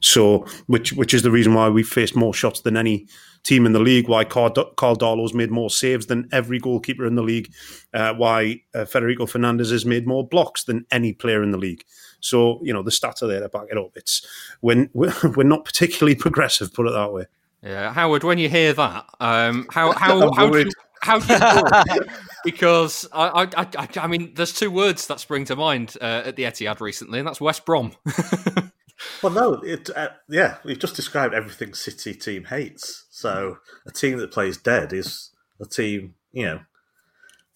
So, which which is the reason why we faced more shots than any team in the league. Why Karl, Karl Darlow's made more saves than every goalkeeper in the league. Uh, why uh, Federico Fernandez has made more blocks than any player in the league. So, you know, the stats are there to back it up. It's we're we're not particularly progressive, put it that way. Yeah, Howard. When you hear that, um, how how how do you, how do you because I, I, I, I, mean, there's two words that spring to mind uh, at the Etihad recently, and that's West Brom. well, no, it, uh, yeah, we've just described everything City team hates. So a team that plays dead is a team, you know,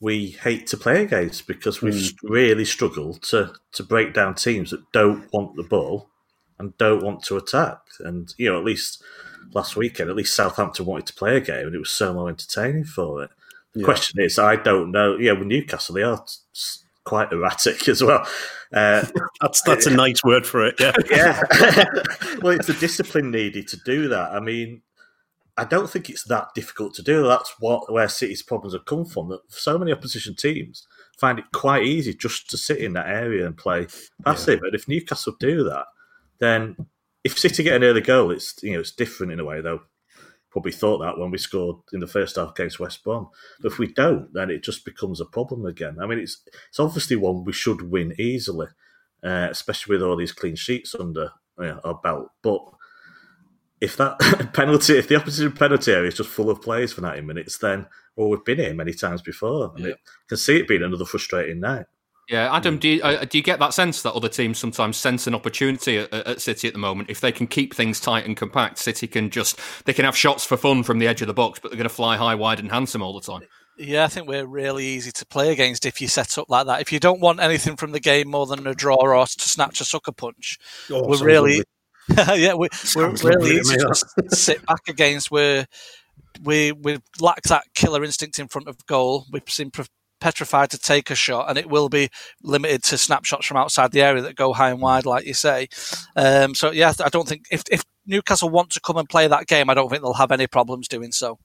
we hate to play against because we've mm. really struggled to to break down teams that don't want the ball and don't want to attack. And you know, at least last weekend, at least Southampton wanted to play a game, and it was so more entertaining for it. Yeah. question is, I don't know. Yeah, with Newcastle, they are quite erratic as well. Uh, that's that's a nice word for it. Yeah, yeah. well, it's the discipline needed to do that. I mean, I don't think it's that difficult to do. That's what where City's problems have come from. That so many opposition teams find it quite easy just to sit in that area and play passive. Yeah. And if Newcastle do that, then if City get an early goal, it's you know it's different in a way though probably thought that when we scored in the first half against West Brom. But if we don't, then it just becomes a problem again. I mean, it's it's obviously one we should win easily, uh, especially with all these clean sheets under you know, our belt. But if that penalty, if the opposition penalty area is just full of players for 90 minutes, then well, we've been here many times before. And yeah. it, can see it being another frustrating night. Yeah, Adam, do you, uh, do you get that sense that other teams sometimes sense an opportunity at, at, City at the moment? If they can keep things tight and compact, City can just they can have shots for fun from the edge of the box, but they're going to fly high, wide, and handsome all the time. Yeah, I think we're really easy to play against if you set up like that. If you don't want anything from the game more than a draw or to snatch a sucker punch, oh, we're really yeah, we, are really easy to sit back against. Where we we lack that killer instinct in front of goal. We've seen petrified to take a shot, and it will be limited to snapshots from outside the area that go high and wide, like you say. Um, so yeah, I don't think if, if Newcastle want to come and play that game, I don't think they'll have any problems doing so.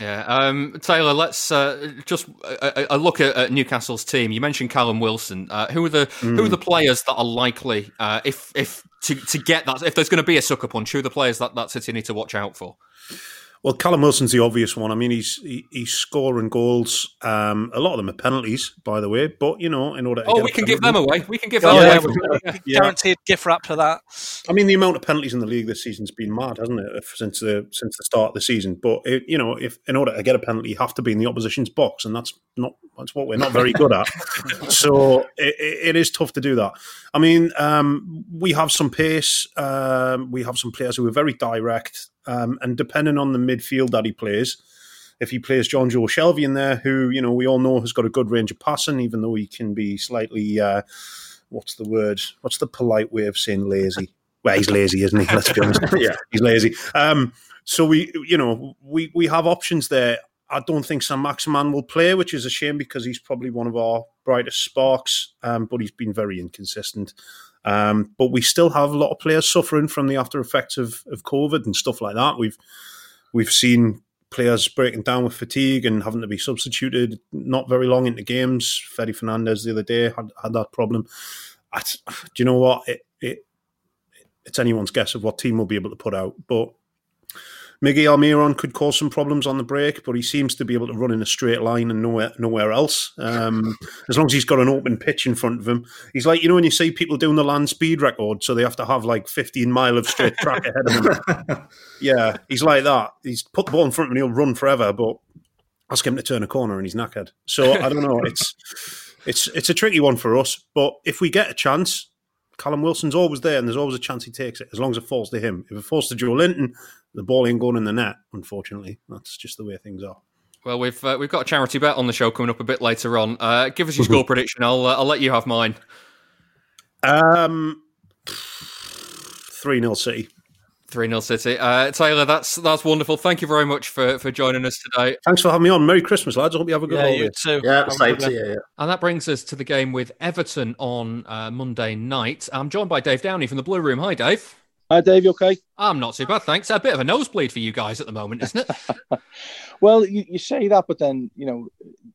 Yeah, um, Taylor. Let's uh, just a, a look at, at, Newcastle's team. You mentioned Callum Wilson. Uh, who are the mm. who are the players that are likely uh, if if to, to get that if there's going to be a sucker punch? Who are the players that that City need to watch out for? Well, Callum Wilson's the obvious one. I mean, he's he, he's scoring goals. Um, a lot of them are penalties, by the way. But you know, in order, to oh, we can give them away. We can give them yeah, away. Yeah. Guaranteed gift wrap for that. I mean, the amount of penalties in the league this season's been mad, hasn't it? Since the since the start of the season. But it, you know, if in order to get a penalty, you have to be in the opposition's box, and that's not that's what we're not very good at. so it, it is tough to do that. I mean, um, we have some pace. Um, we have some players who are very direct. Um, and depending on the midfield that he plays, if he plays Jonjo Shelvey in there, who you know we all know has got a good range of passing, even though he can be slightly uh, what's the word? What's the polite way of saying lazy? Well, he's lazy, isn't he? Let's be honest. yeah, he's lazy. Um, so we, you know, we we have options there. I don't think Saint-Maximin will play, which is a shame because he's probably one of our brightest sparks, um, but he's been very inconsistent. Um, but we still have a lot of players suffering from the after effects of, of COVID and stuff like that. We've we've seen players breaking down with fatigue and having to be substituted not very long into games. Fede Fernandez the other day had, had that problem. I, do you know what? It, it it's anyone's guess of what team will be able to put out, but Miguel Almiron could cause some problems on the break, but he seems to be able to run in a straight line and nowhere nowhere else. Um, as long as he's got an open pitch in front of him, he's like you know when you see people doing the land speed record, so they have to have like 15 mile of straight track ahead of them. yeah, he's like that. He's put the ball in front of him, he'll run forever, but ask him to turn a corner and he's knackered. So I don't know. It's it's it's a tricky one for us, but if we get a chance, Callum Wilson's always there, and there's always a chance he takes it as long as it falls to him. If it falls to Joelinton, the ball ain't going in the net. Unfortunately, that's just the way things are. Well, we've uh, we've got a charity bet on the show coming up a bit later on. Uh, give us your score prediction. I'll uh, I'll let you have mine. Um, three 0 City. Three 0 City. Uh, Taylor, that's that's wonderful. Thank you very much for, for joining us today. Thanks for having me on. Merry Christmas, lads. I hope you have a good yeah, holiday. You too. Yeah, same to you. Yeah. And that brings us to the game with Everton on uh, Monday night. I'm joined by Dave Downey from the Blue Room. Hi, Dave. Hi, Dave. You okay? I'm not too bad, thanks. A bit of a nosebleed for you guys at the moment, isn't it? well, you, you, say that, but then you know,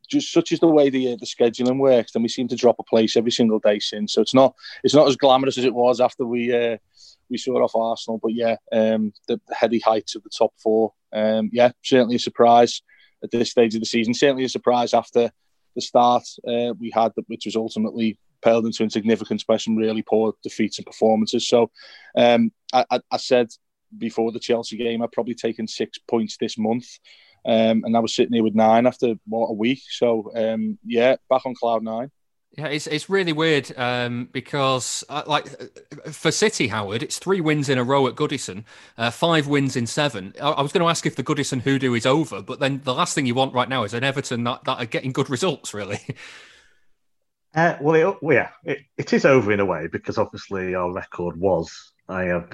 just such is the way the the scheduling works, and we seem to drop a place every single day since. So it's not it's not as glamorous as it was after we uh, we saw off Arsenal. But yeah, um, the, the heady heights of the top four. Um, yeah, certainly a surprise at this stage of the season. Certainly a surprise after the start uh, we had, which was ultimately into insignificance by some really poor defeats and performances. So um, I, I, said before the Chelsea game, I'd probably taken six points this month. Um, and I was sitting here with nine after what a week. So um, yeah, back on cloud nine. Yeah, it's it's really weird um, because uh, like for City, Howard, it's three wins in a row at Goodison, uh, five wins in seven. I, I was going to ask if the Goodison hoodoo is over, but then the last thing you want right now is an Everton that, that are getting good results, really. Uh, well, it, well, yeah, it, it is over in a way because obviously our record was. I have,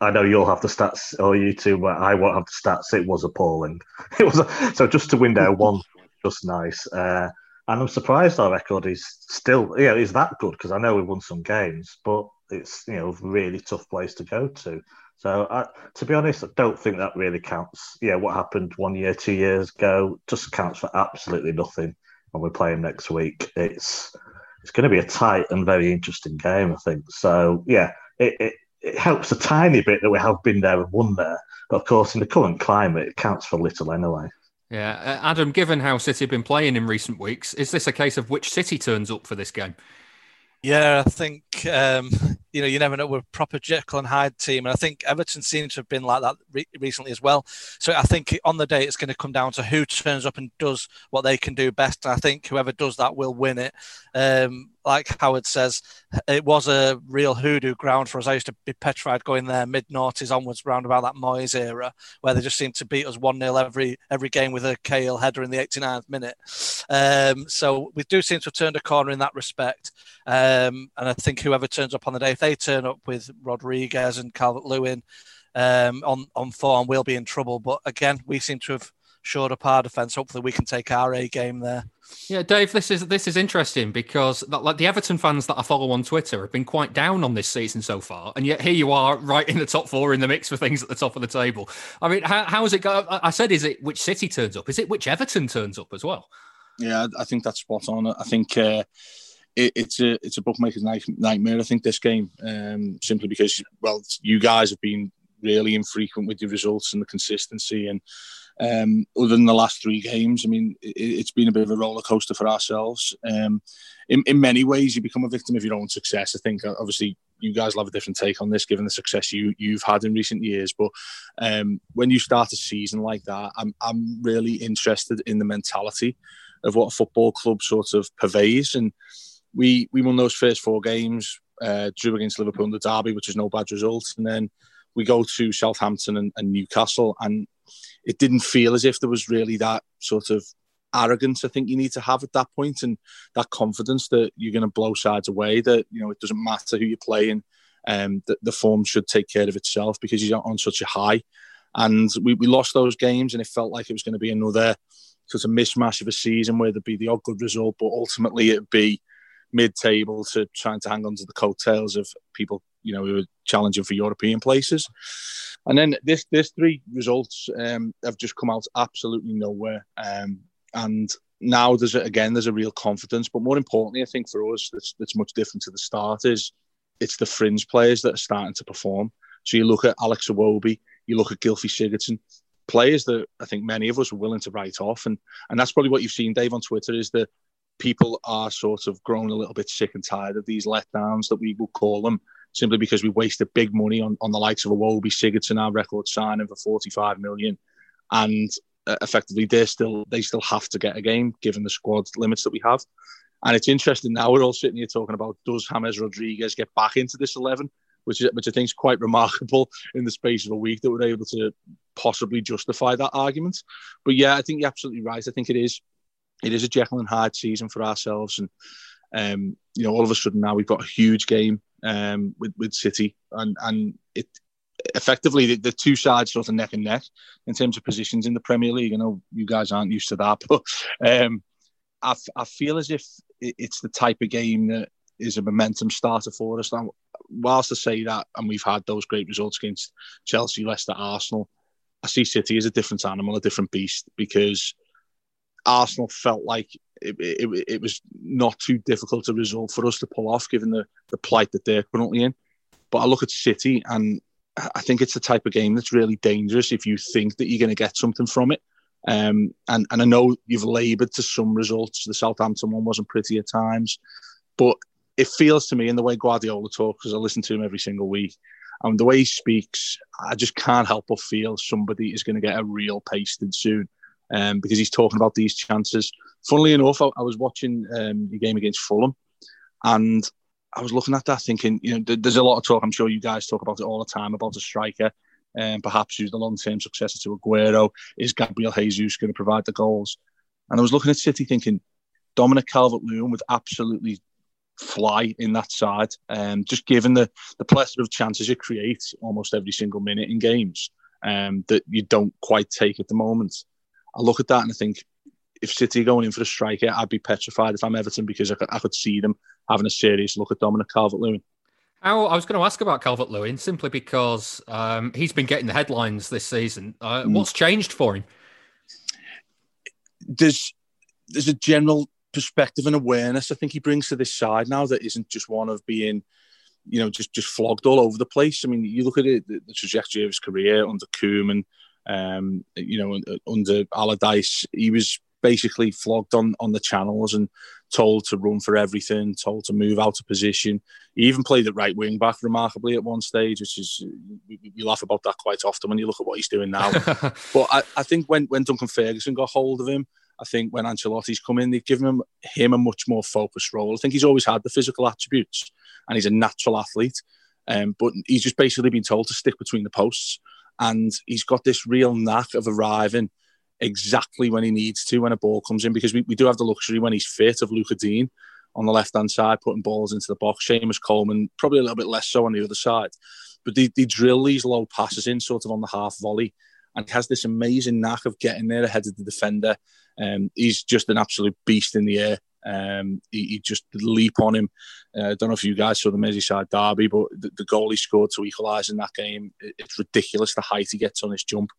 I know you'll have the stats, or you two, but I won't have the stats. It was appalling. It was a, so just to win there one, just nice. Uh, and I'm surprised our record is still, yeah, is that good because I know we won some games, but it's you know really tough place to go to. So, I, to be honest, I don't think that really counts. Yeah, what happened one year, two years ago, just counts for absolutely nothing when we play him next week. It's it's going to be a tight and very interesting game, I think. So yeah, it, it, it helps a tiny bit that we have been there and won there, but of course, in the current climate, it counts for little anyway. Yeah, uh, Adam. Given how City have been playing in recent weeks, is this a case of which City turns up for this game? Yeah, I think um, you know you never know. We're a proper Jekyll and Hyde team, and I think Everton seems to have been like that re- recently as well. So I think on the day it's going to come down to who turns up and does what they can do best. And I think whoever does that will win it. Um, like Howard says, it was a real hoodoo ground for us. I used to be petrified going there mid noughties onwards, round about that Moyes era, where they just seemed to beat us 1 0 every every game with a Cahill header in the 89th minute. Um, so we do seem to have turned a corner in that respect. Um, and I think whoever turns up on the day, if they turn up with Rodriguez and Calvert Lewin um, on, on form, we'll be in trouble. But again, we seem to have shored up our defence. Hopefully, we can take our A game there. Yeah, Dave, this is this is interesting because like the Everton fans that I follow on Twitter have been quite down on this season so far, and yet here you are, right in the top four in the mix for things at the top of the table. I mean, how, how is it go? I said, is it which City turns up? Is it which Everton turns up as well? Yeah, I think that's spot on. I think. Uh, it, it's a it's a bookmaker's nightmare. I think this game, um, simply because well, you guys have been really infrequent with your results and the consistency, and um, other than the last three games, I mean, it, has been a bit of a roller coaster for ourselves. Um, in, in many ways, you become a victim of your own success. I think, obviously, you guys will have a different take on this, given the success you you've had in recent years. But um, when you start a season like that, I'm I'm really interested in the mentality of what a football club sort of purveys. And we we won those first four games, uh, drew against Liverpool in the derby, which is no bad result, and then we go to Southampton and, and Newcastle, and it didn't feel as if there was really that sort of arrogance I think you need to have at that point and that confidence that you're going to blow sides away that you know it doesn't matter who you're playing um, the, the form should take care of itself because you're on such a high. And we, we lost those games and it felt like it was going to be another sort of mismatch of a season where there'd be the odd good result but ultimately it'd be mid-table to trying to hang on to the coattails of people you know we were challenging for European places and then this this three results um, have just come out absolutely nowhere. Um, and now there's a, again there's a real confidence, but more importantly, I think for us that's, that's much different to the start is it's the fringe players that are starting to perform. So you look at Alex Iwobi, you look at Gylfi Sigurdsson, players that I think many of us were willing to write off, and and that's probably what you've seen, Dave, on Twitter is that people are sort of grown a little bit sick and tired of these letdowns that we will call them simply because we wasted big money on, on the likes of Iwobi Sigurdsson, our record signing for 45 million. And uh, effectively, they still they still have to get a game given the squad limits that we have. And it's interesting now we're all sitting here talking about does James Rodriguez get back into this 11, which is, which I think is quite remarkable in the space of a week that we're able to possibly justify that argument. But yeah, I think you're absolutely right. I think it is it is a Jekyll and Hyde season for ourselves, and um, you know all of a sudden now we've got a huge game um, with with City, and and it effectively the, the, two sides sort of neck and neck in terms of positions in the Premier League. I know you guys aren't used to that, but um, I, I feel as if it's the type of game that is a momentum starter for us. Now, whilst I say that, and we've had those great results against Chelsea, Leicester, Arsenal, I see City as a different animal, a different beast, because Arsenal felt like it, it, it was not too difficult a result for us to pull off, given the, the plight that they're currently in. But I look at City, and I think it's the type of game that's really dangerous if you think that you're going to get something from it. Um, and, and I know you've laboured to some results. The Southampton one wasn't pretty at times, but it feels to me in the way Guardiola talks, because I listen to him every single week, and the way he speaks, I just can't help but feel somebody is going to get a real pasted soon um, because he's talking about these chances. Funnily enough, I, I was watching um, the game against Fulham and I was looking at that thinking, you know, th- there's a lot of talk. I'm sure you guys talk about it all the time about a striker and um, perhaps who's the long term successor to Aguero. Is Gabriel Jesus going to provide the goals? And I was looking at City thinking Dominic Calvert Lewin would absolutely fly in that side. Um, just given the, the plethora of chances it creates almost every single minute in games um, that you don't quite take at the moment. I look at that and I think if City are going in for a striker, I'd be petrified if I'm Everton because I could, I could see them having a serious look at Dominic Calvert Lewin. How, I was going to ask about Calvert Lewin simply because um, he's been getting the headlines this season. Uh, mm. What's changed for him? There's there's a general perspective and awareness I think he brings to this side now that isn't just one of being, you know, just just flogged all over the place. I mean, you look at it, the, the trajectory of his career under Koeman um, you know, under Allardyce, he was basically flogged on on the channels and told to run for everything, told to move out of position. He even played at right wing back remarkably at one stage, which is we, we laugh about that quite often when you look at what he's doing now. but I, I, think when when Duncan Ferguson got hold of him, I think when Ancelotti's come in, they've given him him a much more focused role. I think he's always had the physical attributes and he's a natural athlete. Um, but he's just basically been told to stick between the posts and he's got this real knack of arriving exactly when he needs to when a ball comes in because we, we do have the luxury when he's fit of Luca Digne on the left hand side putting balls into the box. Seamus Coleman probably a little bit less so on the other side, but they, they drill these low passes in sort of on the half volley and has this amazing knack of getting there ahead of the defender. Um, he's just an absolute beast in the air. Um, he, he, just leap on him. Uh, I don't know if you guys saw the Merseyside derby, but the, the goal he scored to equalise in that game, it, it's ridiculous the height he gets on his jump.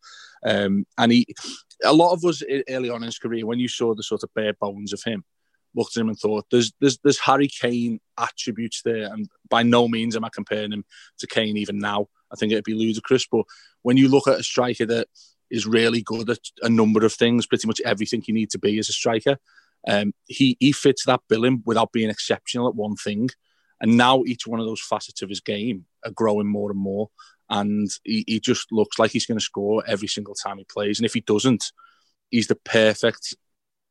Um, and he, a lot of us early on in his career, when you saw the sort of bare bones of him, looked at him and thought, "There's there's there's Harry Kane attributes there," and by no means am I comparing him to Kane even now. I think it'd be ludicrous, but when you look at a striker that is really good at a number of things, pretty much everything you need to be as a striker, um, he he fits that billing without being exceptional at one thing. And now each one of those facets of his game are growing more and more. And he, he just looks like he's going to score every single time he plays. And if he doesn't, he's the perfect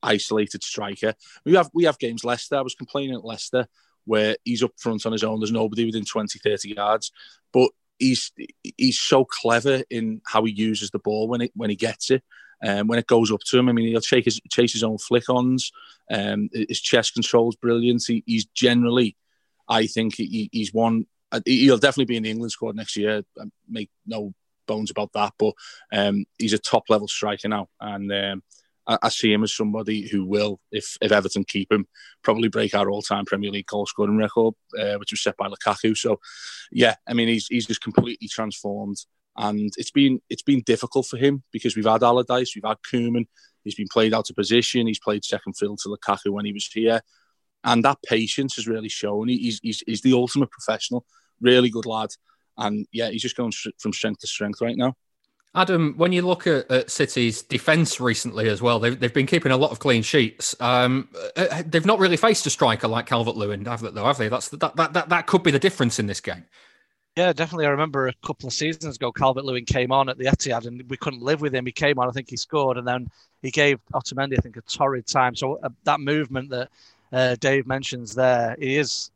isolated striker. We have we have games Leicester. I was complaining at Leicester where he's up front on his own. There's nobody within 20, 30 yards. But he's he's so clever in how he uses the ball when it when he gets it. Um, when it goes up to him, I mean, he'll chase his, chase his own flick ons. Um, his chest control is brilliant. He, he's generally, I think, he, he's one. Uh, he'll definitely be in the England squad next year. Make no bones about that. But um, he's a top level striker now, and um, I, I, see him as somebody who will, if if Everton keep him, probably break our all time Premier League goal scoring record, uh, which was set by Lukaku. So, yeah, I mean, he's he's just completely transformed and it's been it's been difficult for him because we've had Allardyce, we've had Koeman, he's been played out of position, he's played second field to Lukaku when he was here, and that patience has really shown. He's he's, he's the ultimate professional, really good lad, and yeah, he's just going from strength to strength right now. Adam, when you look at, at City's defence recently as well, they've, they've been keeping a lot of clean sheets. Um, uh, they've not really faced a striker like Calvert Lewin, have they? Have they? That's that, that that that could be the difference in this game. Yeah, definitely. I remember a couple of seasons ago, Calvert Lewin came on at the Etihad, and we couldn't live with him. He came on, I think he scored, and then he gave Otamendi, I think, a torrid time. So uh, that movement that uh, Dave mentions there, he is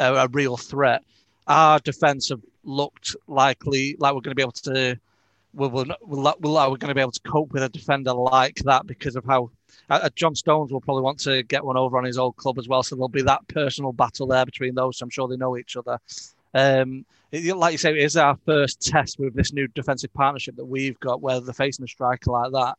a, a real threat. Our defence have looked likely like we're going to be able to. We're, we're, we're, we're going to be able to cope with a defender like that because of how uh, uh, John Stones will probably want to get one over on his old club as well. So there'll be that personal battle there between those. So I'm sure they know each other. Um, like you say, it is our first test with this new defensive partnership that we've got, where they're facing a striker like that.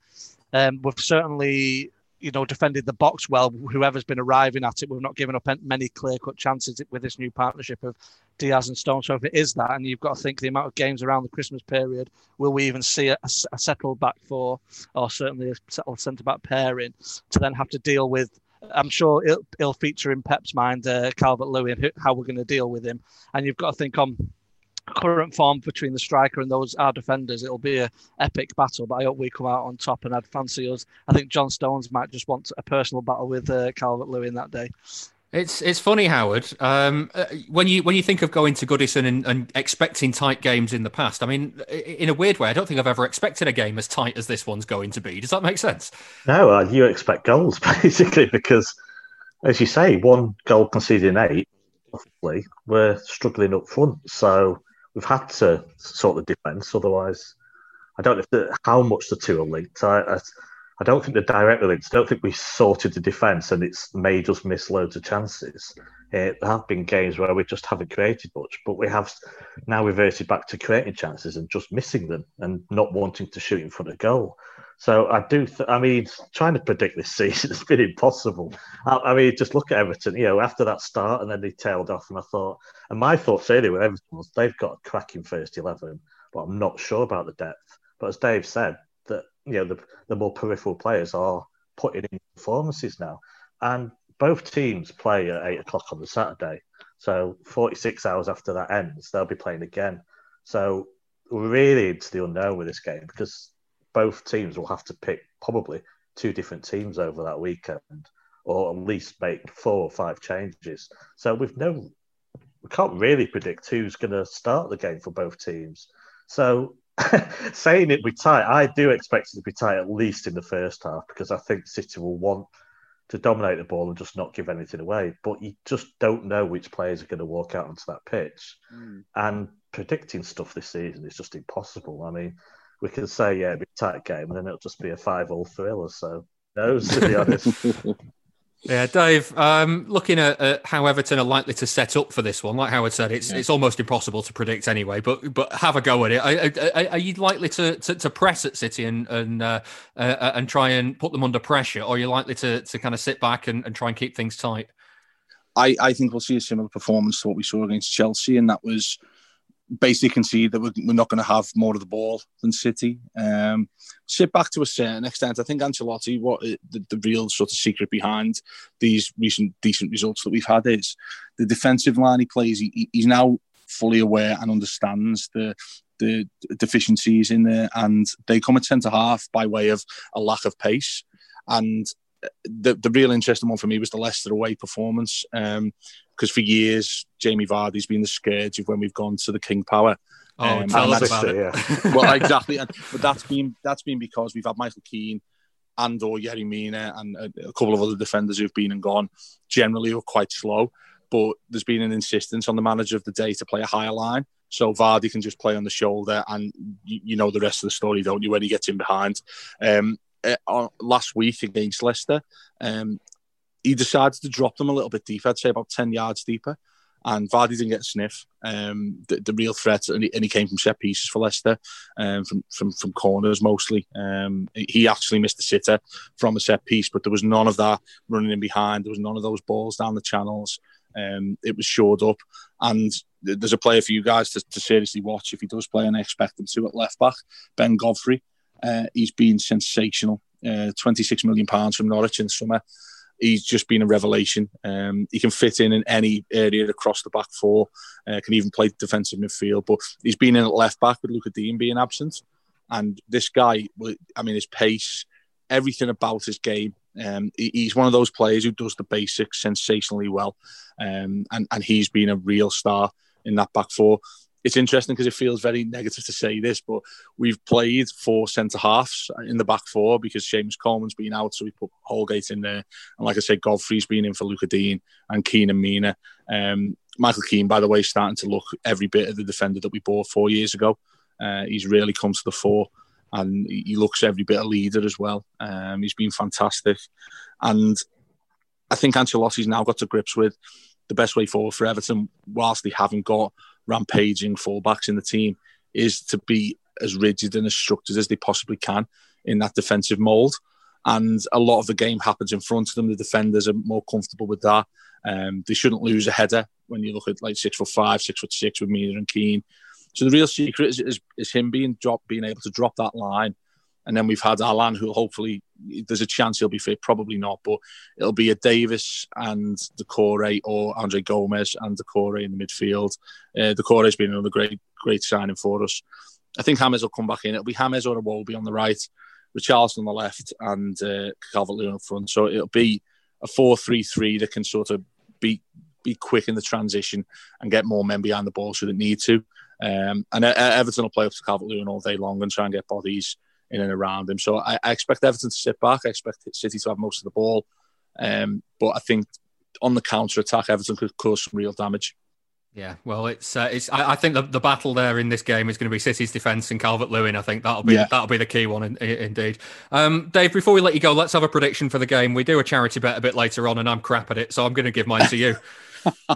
Um, we've certainly, you know, defended the box well. Whoever's been arriving at it, we've not given up many clear cut chances with this new partnership of Dias and Stone. So if it is that, and you've got to think the amount of games around the Christmas period, will we even see a, a settled back four, or certainly a settled centre back pairing, to then have to deal with? I'm sure it'll, it'll feature in Pep's mind, uh, Calvert Lewin, how we're going to deal with him. And you've got to think on current form between the striker and those our defenders, it'll be a epic battle. But I hope we come out on top, and I'd fancy us. I think John Stones might just want a personal battle with uh, Calvert Lewin that day. It's it's funny, Howard. Um, uh, when you when you think of going to Goodison and, and, expecting tight games in the past, I mean, in a weird way, I don't think I've ever expected a game as tight as this one's going to be. Does that make sense? No, uh, you expect goals basically because, as you say, one goal conceded in eight. We're struggling up front, so we've had to sort the defence. Otherwise, I don't know the, how much the two are linked. I, I, I, don't think they're directly linked. I don't think we sorted the defence and it's made us miss loads of chances. Uh, there have been games where we just haven't created much, but we have now reverted back to creating chances and just missing them and not wanting to shoot in front of goal. So I do. Th- I mean, trying to predict this season has been impossible. I, I, mean, just look at Everton. You know, after that start, and then they tailed off, and I thought, and my thoughts earlier with Everton was they've got a cracking first eleven, but I'm not sure about the depth. But as Dave said, you know the the more peripheral players are putting in performances now, and both teams play at eight o'clock on the Saturday. So 46 hours after that ends, they'll be playing again. So we're really into the unknown with this game because both teams will have to pick probably two different teams over that weekend, or at least make four or five changes. So we've no, we can't really predict who's going to start the game for both teams. So saying it be tight, I do expect it to be tight at least in the first half because I think City will want to dominate the ball and just not give anything away. But you just don't know which players are going to walk out onto that pitch. Mm. And predicting stuff this season is just impossible. I mean, we can say, yeah, it'll be a tight game, and then it'll just be a 5 all thriller. So, knows, to be honest. Yeah, Dave. Um, looking at, at, how Everton are likely to set up for this one, like Howard said, it's yeah. it's almost impossible to predict anyway. But but have a go at it. Are, are, are you likely to, to, to, press at City and and uh, uh, and try and put them under pressure, or are you likely to, to kind of sit back and, and try and keep things tight? I, I think we'll see a similar performance to what we saw against Chelsea, and that was basically concede that we're, we're not going to have more of the ball than City. Um, sit back to a certain extent. I think Ancelotti, what the, the real sort of secret behind these recent decent results that we've had is the defensive line he plays. He, he's now fully aware and understands the the deficiencies in there, and they come at centre half by way of a lack of pace. And the the real interesting one for me was the Leicester away performance. Um, because for years Jamie Vardy's been the scourge of when we've gone to the King Power. Oh, um, tell us about it. Yeah. well, exactly, and, but that's been that's been because we've had Michael Keane and or Yerry Mina and a, a, couple of other defenders who've been and gone. Generally, are quite slow, but there's been an insistence on the manager of the day to play a higher line. So Vardy can just play on the shoulder, and you, you know the rest of the story, don't you? When he gets in behind, um, uh, last week against Leicester, um, he decided to drop them a little bit deeper. I'd say about ten yards deeper. And Vardy didn't get a sniff. Um, the, the, real threat, and he, and he, came from set pieces for Leicester, um, from, from from corners mostly. Um, he actually missed the sitter from a set piece, but there was none of that running in behind. There was none of those balls down the channels. Um, it was shored up, and there's a player for you guys to, to, seriously watch if he does play, and I expect him to at left back. Ben Godfrey, uh, he's been sensational. Uh, 26 million pounds from Norwich in summer he's just been a revelation. Um, he can fit in in any area across the back four. Uh, can even play defensive midfield, but he's been in at left back with Lucas Digne being absent. And this guy, I mean, his pace, everything about his game. Um, he's one of those players who does the basics sensationally well, um, and and he's been a real star in that back four it's interesting because it feels very negative to say this, but we've played four centre halves in the back four because Seamus Coleman's been out, so we put Holgate in there, and like I said, Godfrey's been in for Luca Digne and Keane and Mina. Um, Michael Keane, by the way, starting to look every bit of the defender that we bought four years ago. Uh, he's really come to the fore, and he looks every bit a leader as well. Um, he's been fantastic, and I think Ancelotti's now got to grips with the best way forward for Everton, whilst they haven't got rampaging fullbacks in the team is to be as rigid and as structured as they possibly can in that defensive mould. and a lot of the game happens in front of them. The defenders are more comfortable with that. Um, they shouldn't lose a header when you look at like six foot five, six foot six with Mina and Keane. So the real secret is, is, is him being drop, being able to drop that line. And then we've had Allan, who hopefully there's a chance he'll be fit, probably not, but it'll be a Davis and Doucouré or Andre Gomes and Doucouré in the midfield. Uh, Doucouré's been another great, great signing for us. I think Hammers will come back in. It'll be James or Iwobi on the right, Richarlison on the left, and uh, Calvert-Lewin up front. So it'll be a 4-3-3 that can sort of be be quick in the transition and get more men behind the ball should it need to. Um, and Everton will play up to Calvert-Lewin all day long and try and get bodies in and around him. So I, I, expect Everton to sit back. I expect City to have most of the ball. Um, but I think on the counter attack, Everton could cause some real damage. Yeah, well, it's uh, it's. I, I, think the, the battle there in this game is going to be City's defence and Calvert Lewin. I think that'll be yeah. that'll be the key one, in, in, indeed. Um, Dave, before we let you go, let's have a prediction for the game. We do a charity bet a bit later on, and I'm crap at it, so I'm going to give mine to you.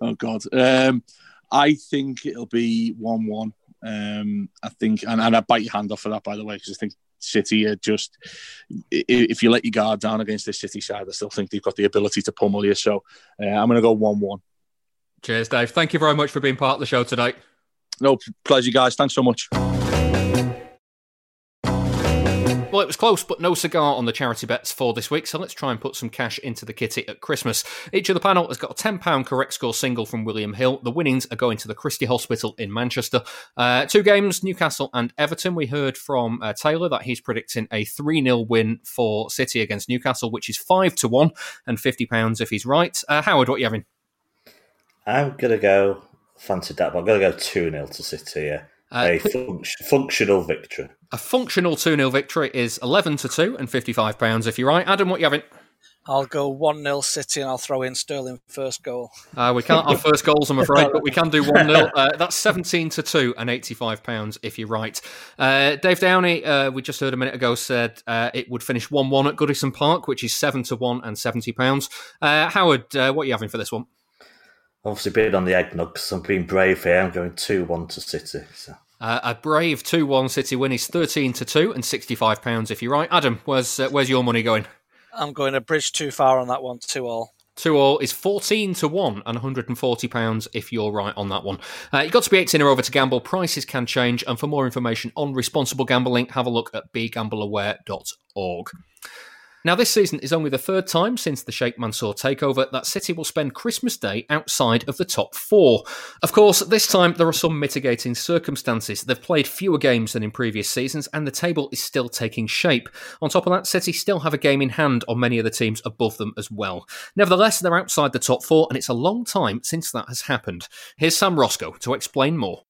oh God, um, I think it'll be one-one. Um, I think, and, and I bite your hand off for that, by the way, because I think City are just, if you let your guard down against this City side, I still think they've got the ability to pummel you. So uh, I'm going to go one-one. Cheers, Dave. Thank you very much for being part of the show today. No, pleasure, guys. Thanks so much. Well, it was close, but no cigar on the charity bets for this week, so let's try and put some cash into the kitty at Christmas. Each of the panel has got a £10 correct score single from William Hill. The winnings are going to the Christie Hospital in Manchester. Uh, two games, Newcastle and Everton. We heard from uh, Taylor that he's predicting a 3 0 win for City against Newcastle, which is 5 to 1 and £50 if he's right. Uh, Howard, what are you having? I'm going to go, fancied that, but I'm going to go 2 0 to City, yeah. Uh, a fun- functional victory. A functional 2 0 victory is 11 to 2 and £55 if you're right. Adam, what you having? I'll go 1 0 City and I'll throw in Sterling first goal. Uh, we can't have first goals, I'm afraid, but we can do 1 0. Uh, that's 17 to 2 and £85 if you're right. Uh, Dave Downey, uh, we just heard a minute ago, said uh, it would finish 1 1 at Goodison Park, which is 7 to 1 and £70. Uh, Howard, what are you having for this one? Obviously, being on the eggnog because I'm being brave here. I'm going 2 1 to City. So. Uh, a brave 2 1 City win is 13 to 2 and £65 if you're right. Adam, where's, uh, where's your money going? I'm going a bridge too far on that one, 2 all. 2 all is 14 to 1 and £140 if you're right on that one. Uh, you've got to be 18 or over to gamble. Prices can change. And for more information on responsible gambling, have a look at begambleaware.org. Now, this season is only the third time since the Sheikh Mansour takeover that City will spend Christmas Day outside of the top four. Of course, this time there are some mitigating circumstances. They've played fewer games than in previous seasons, and the table is still taking shape. On top of that, City still have a game in hand on many of the teams above them as well. Nevertheless, they're outside the top four, and it's a long time since that has happened. Here's Sam Roscoe to explain more.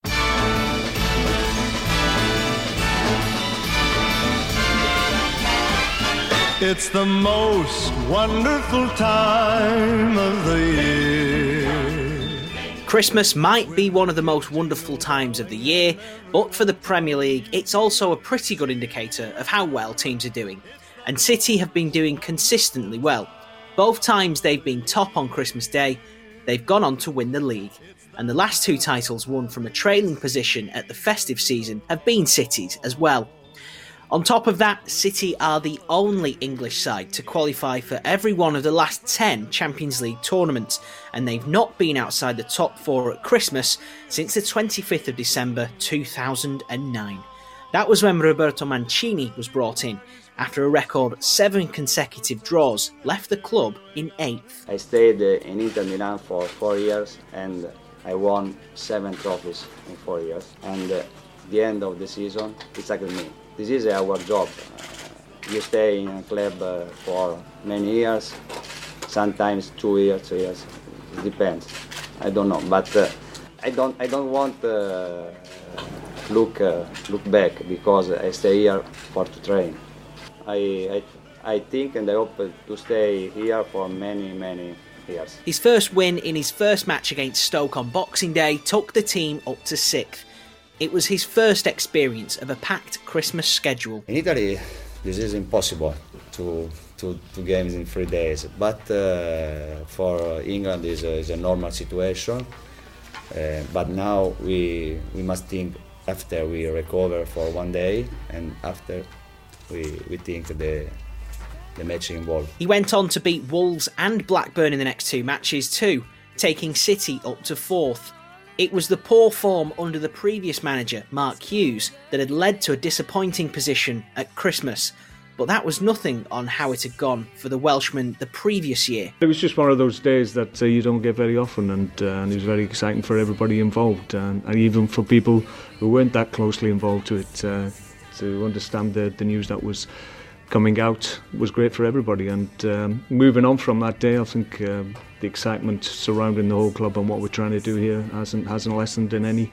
It's the most wonderful time of the year. Christmas might be one of the most wonderful times of the year, but for the Premier League, it's also a pretty good indicator of how well teams are doing. And City have been doing consistently well. Both times they've been top on Christmas Day, they've gone on to win the league. And the last two titles won from a trailing position at the festive season have been City's as well. On top of that, City are the only English side to qualify for every one of the last 10 Champions League tournaments, and they've not been outside the top four at Christmas since the 25th of December 2009. That was when Roberto Mancini was brought in. After a record seven consecutive draws, left the club in eighth. I stayed in Inter Milan for four years and I won seven trophies in four years. And uh, the end of the season, it's like me this is our job. You stay in a club uh, for many years, sometimes two years, three years. It depends. I don't know, but uh, I don't. I don't want uh, look look back because I stay here for to train. I, I I think and I hope to stay here for many many years. His first win in his first match against Stoke on Boxing Day took the team up to sixth. It was his first experience of a packed Christmas schedule. In Italy, this is impossible to to games in three days, but uh, for England is a, is a normal situation. Uh, but now we we must think after we recover for one day, and after we we think the the match involved. He went on to beat Wolves and Blackburn in the next two matches too, taking City up to fourth. It was the poor form under the previous manager, Mark Hughes, that had led to a disappointing position at Christmas, but that was nothing on how it had gone for the Welshman the previous year. It was just one of those days that uh, you don't get very often, and, uh, and it was very exciting for everybody involved, and, and, even for people who weren't that closely involved to it, uh, to understand the, the news that was coming out was great for everybody. And um, moving on from that day, I think uh, the excitement surrounding the whole club and what we're trying to do here hasn't hasn't lessened in any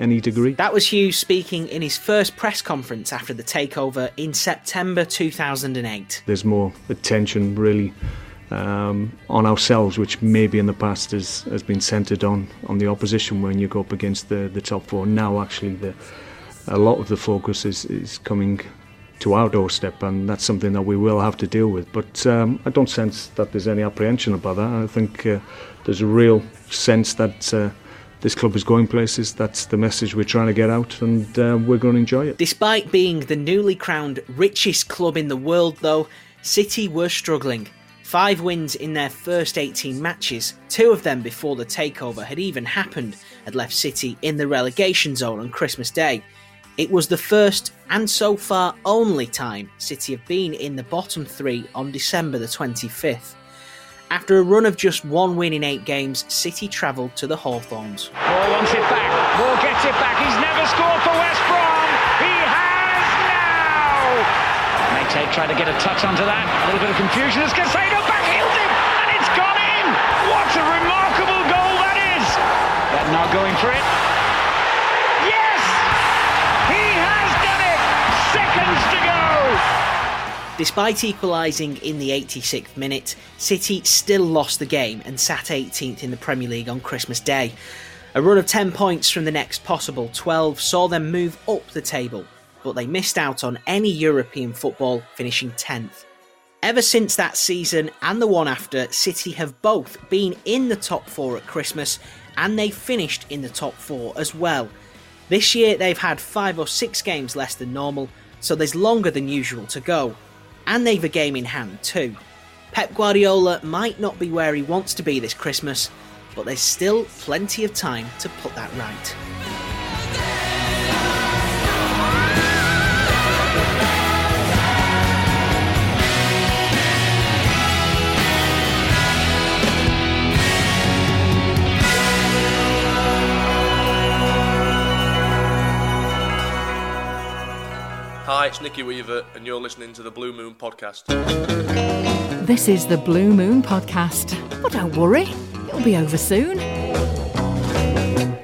any degree. That was Hughes speaking in his first press conference after the takeover in September 2008. There's more attention, really. Um, on ourselves, which maybe in the past has, has been centred on, on the opposition when you go up against the, the top four. Now, actually, the, a lot of the focus is, is coming to our doorstep, and that's something that we will have to deal with. But um, I don't sense that there's any apprehension about that. I think uh, there's a real sense that uh, this club is going places. That's the message we're trying to get out, and uh, we're going to enjoy it. Despite being the newly crowned richest club in the world, though, City were struggling. Five wins in their first 18 matches, two of them before the takeover had even happened, had left City in the relegation zone on Christmas Day. It was the first and so far only time City have been in the bottom three on December the 25th. After a run of just one win in eight games, City travelled to the Hawthorns. Moore wants it back. Moore gets it back. He's never scored for West Brom. He has now. Maytag trying to get a touch onto that. A little bit of confusion as Caicedo backheels him, and it's gone in. What a remarkable goal that is. That now going for it. Despite equalising in the 86th minute, City still lost the game and sat 18th in the Premier League on Christmas Day. A run of 10 points from the next possible 12 saw them move up the table, but they missed out on any European football, finishing 10th. Ever since that season and the one after, City have both been in the top four at Christmas and they finished in the top four as well. This year they've had five or six games less than normal, so there's longer than usual to go and they've a game in hand too. Pep Guardiola might not be where he wants to be this Christmas, but there's still plenty of time to put that right. Hi, it's Nicky Weaver, and you're listening to the Blue Moon Podcast. This is the Blue Moon Podcast. But don't worry, it'll be over soon.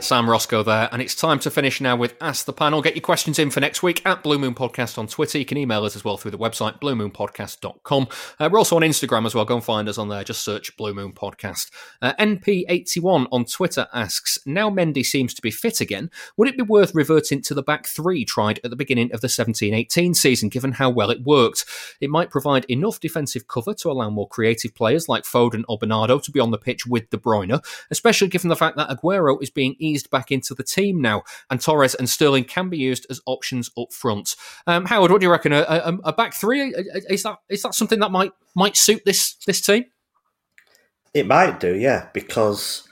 Sam Roscoe there, and it's time to finish now with Ask the Panel. Get your questions in for next week at Blue Moon Podcast on Twitter. You can email us as well through the website, bluemoonpodcast.com. Uh, we're also on Instagram as well. Go and find us on there. Just search Blue Moon Podcast. Uh, NP81 on Twitter asks Now Mendy seems to be fit again, would it be worth reverting to the back three tried at the beginning of the 17 18 season, given how well it worked? It might provide enough defensive cover to allow more creative players like Foden or Bernardo to be on the pitch with De Bruyne, especially given the fact that Aguero is being eased back into the team now, and Torres and Sterling can be used as options up front. Um, Howard, what do you reckon? A, a, a, back three is that is that something that might might suit this this team? It might do, yeah, because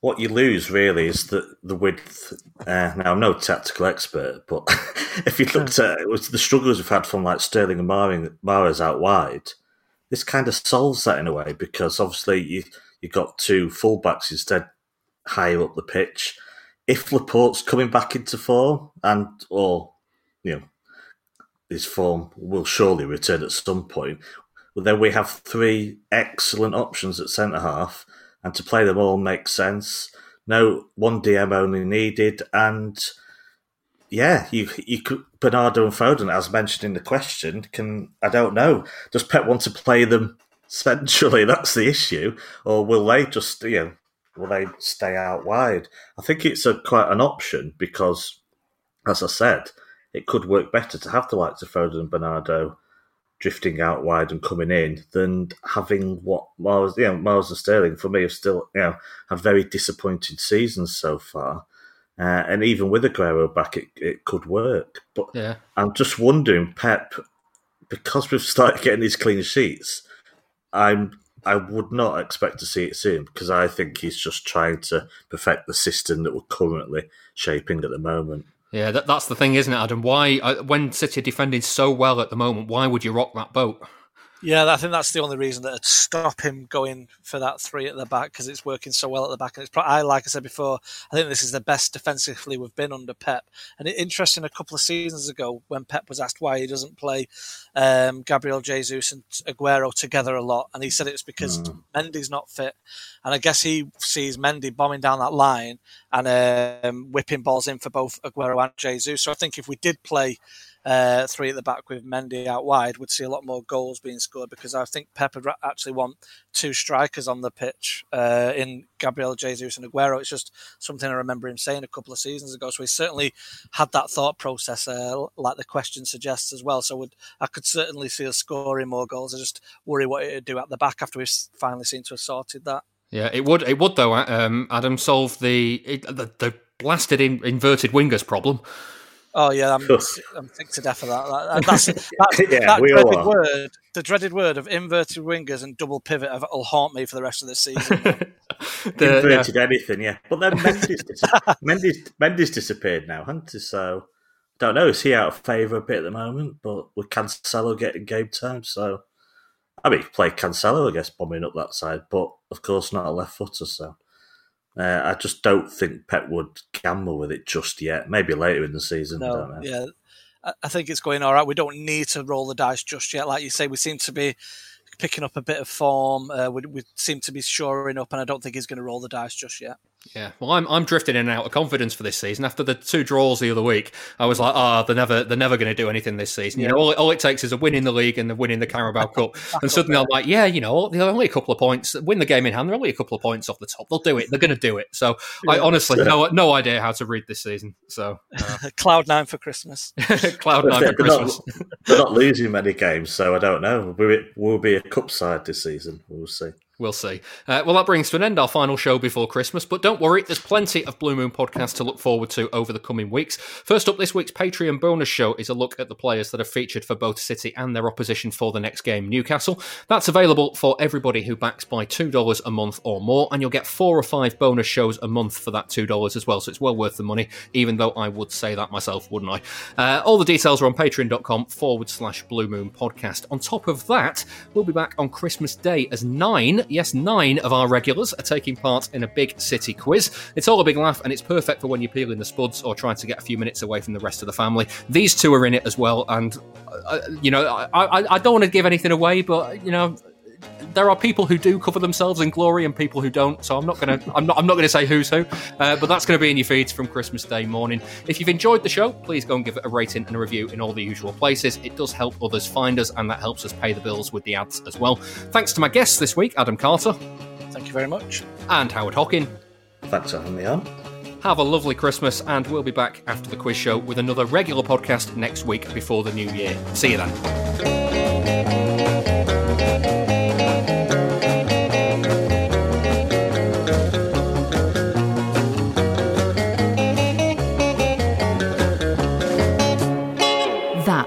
what you lose really is the the width. Uh, now I'm no tactical expert, but if you looked at it, was the struggles we've had from like Sterling and Mahrez out wide, this kind of solves that in a way because obviously you you got two fullbacks instead higher up the pitch. If Laporte's coming back into form, and or you know his form will surely return at some point, well, then we have three excellent options at centre half, and to play them all makes sense. No one DM only needed, and yeah, you you could Bernardo and Foden, as mentioned in the question, can I don't know. Does Pep want to play them centrally? That's the issue, or will they just you know will they stay out wide? I think it's a quite an option because, as I said, it could work better to have the likes of Foden and Bernardo drifting out wide and coming in than having what Mahrez, you know, Mahrez and Sterling for me have still, you know, have very disappointing seasons so far. Uh, and even with Aguero back, it, it could work. But yeah. I'm just wondering, Pep, because we've started getting these clean sheets, I'm I would not expect to see it soon because I think he's just trying to perfect the system that we're currently shaping at the moment. Yeah, that, that's the thing, isn't it, Adam? Why, uh, when City are defending so well at the moment, why would you rock that boat? Yeah, I think that's the only reason that would stop him going for that three at the back because it's working so well at the back. And it's pro- I, like I said before, I think this is the best defensively we've been under Pep. And it, interesting, a couple of seasons ago when Pep was asked why he doesn't play um, Gabriel Jesus and Aguero together a lot, and he said it's because Mm. Mendy's not fit. And I guess he sees Mendy bombing down that line and um, whipping balls in for both Aguero and Jesus. So I think if we did play uh, three at the back with Mendy out wide, we'd see a lot more goals being scored because I think Pep would actually want two strikers on the pitch uh, in Gabriel Jesus and Aguero. It's just something I remember him saying a couple of seasons ago. So he certainly had that thought process, uh, like the question suggests as well. So would, I could certainly see us scoring more goals. I just worry what it would do at the back after we've finally seemed to have sorted that. Yeah, it would. It would though. Um, Adam solve the the, the blasted in, inverted wingers problem. Oh yeah, I'm, I'm sick to death of that. that that's, that's, Yeah, that we all dreaded are. word, the dreaded word of inverted wingers and double pivot will haunt me for the rest of the season. The- Inverted anything, yeah. But then Mendy's, dis- Mendy's, Mendy's disappeared now, hasn't? So, don't know. Is he out of favour a bit at the moment? But with Cancelo getting game time, so. I mean, play Cancelo, I guess, bombing up that side, but of course not a left footer, so. Uh, I just don't think Pep would gamble with it just yet. Maybe later in the season. I don't no, know. yeah, I- I think it's going all right. We don't need to roll the dice just yet. Like you say, we seem to be picking up a bit of form. Uh, we, we seem to be shoring up, and I don't think he's going to roll the dice just yet. Yeah, well, I'm I'm drifting in and out of confidence for this season. After the two draws the other week, I was like, ah, they're never they're never going to do anything this season. You know, all, all it takes is a win in the league and a win in the Carabao Cup, and suddenly I'm like, yeah, you know, they're only a couple of points. Win the game in hand, they're only a couple of points off the top. They'll do it. They're going to do it. So I honestly Yeah. no no idea how to read this season. So uh, Cloud nine for Christmas. cloud nine they're, for not, Christmas. they're not losing many games, so I don't know. We'll, we'll be a cup side this season. We'll see. We'll see. Uh, well, that brings to an end our final show before Christmas, but don't worry, there's plenty of Blue Moon podcasts to look forward to over the coming weeks. First up, this week's Patreon bonus show is a look at the players that are featured for both City and their opposition for the next game, Newcastle. That's available for everybody who backs by $2 a month or more, and you'll get four or five bonus shows a month for that $2 as well, so it's well worth the money, even though I would say that myself, wouldn't I? Uh, all the details are on patreon.com forward slash Blue Moon podcast. On top of that, we'll be back on Christmas Day as nine, yes, nine of our regulars are taking part in a big city quiz. It's all a big laugh and it's perfect for when you're peeling the spuds or trying to get a few minutes away from the rest of the family. These two are in it as well, and uh, you know, I, I, I don't want to give anything away, but you know, there are people who do cover themselves in glory and people who don't. So I'm not gonna I'm not I'm not gonna say who's who, uh, but that's going to be in your feeds from Christmas Day morning. If you've enjoyed the show, please go and give it a rating and a review in all the usual places. It does help others find us, and that helps us pay the bills with the ads as well. Thanks to my guests this week, Adam Carter Thank you very much. and Howard Hockin. Thanks for having me on. Have a lovely Christmas, and we'll be back after the quiz show with another regular podcast next week before the new year. See you then.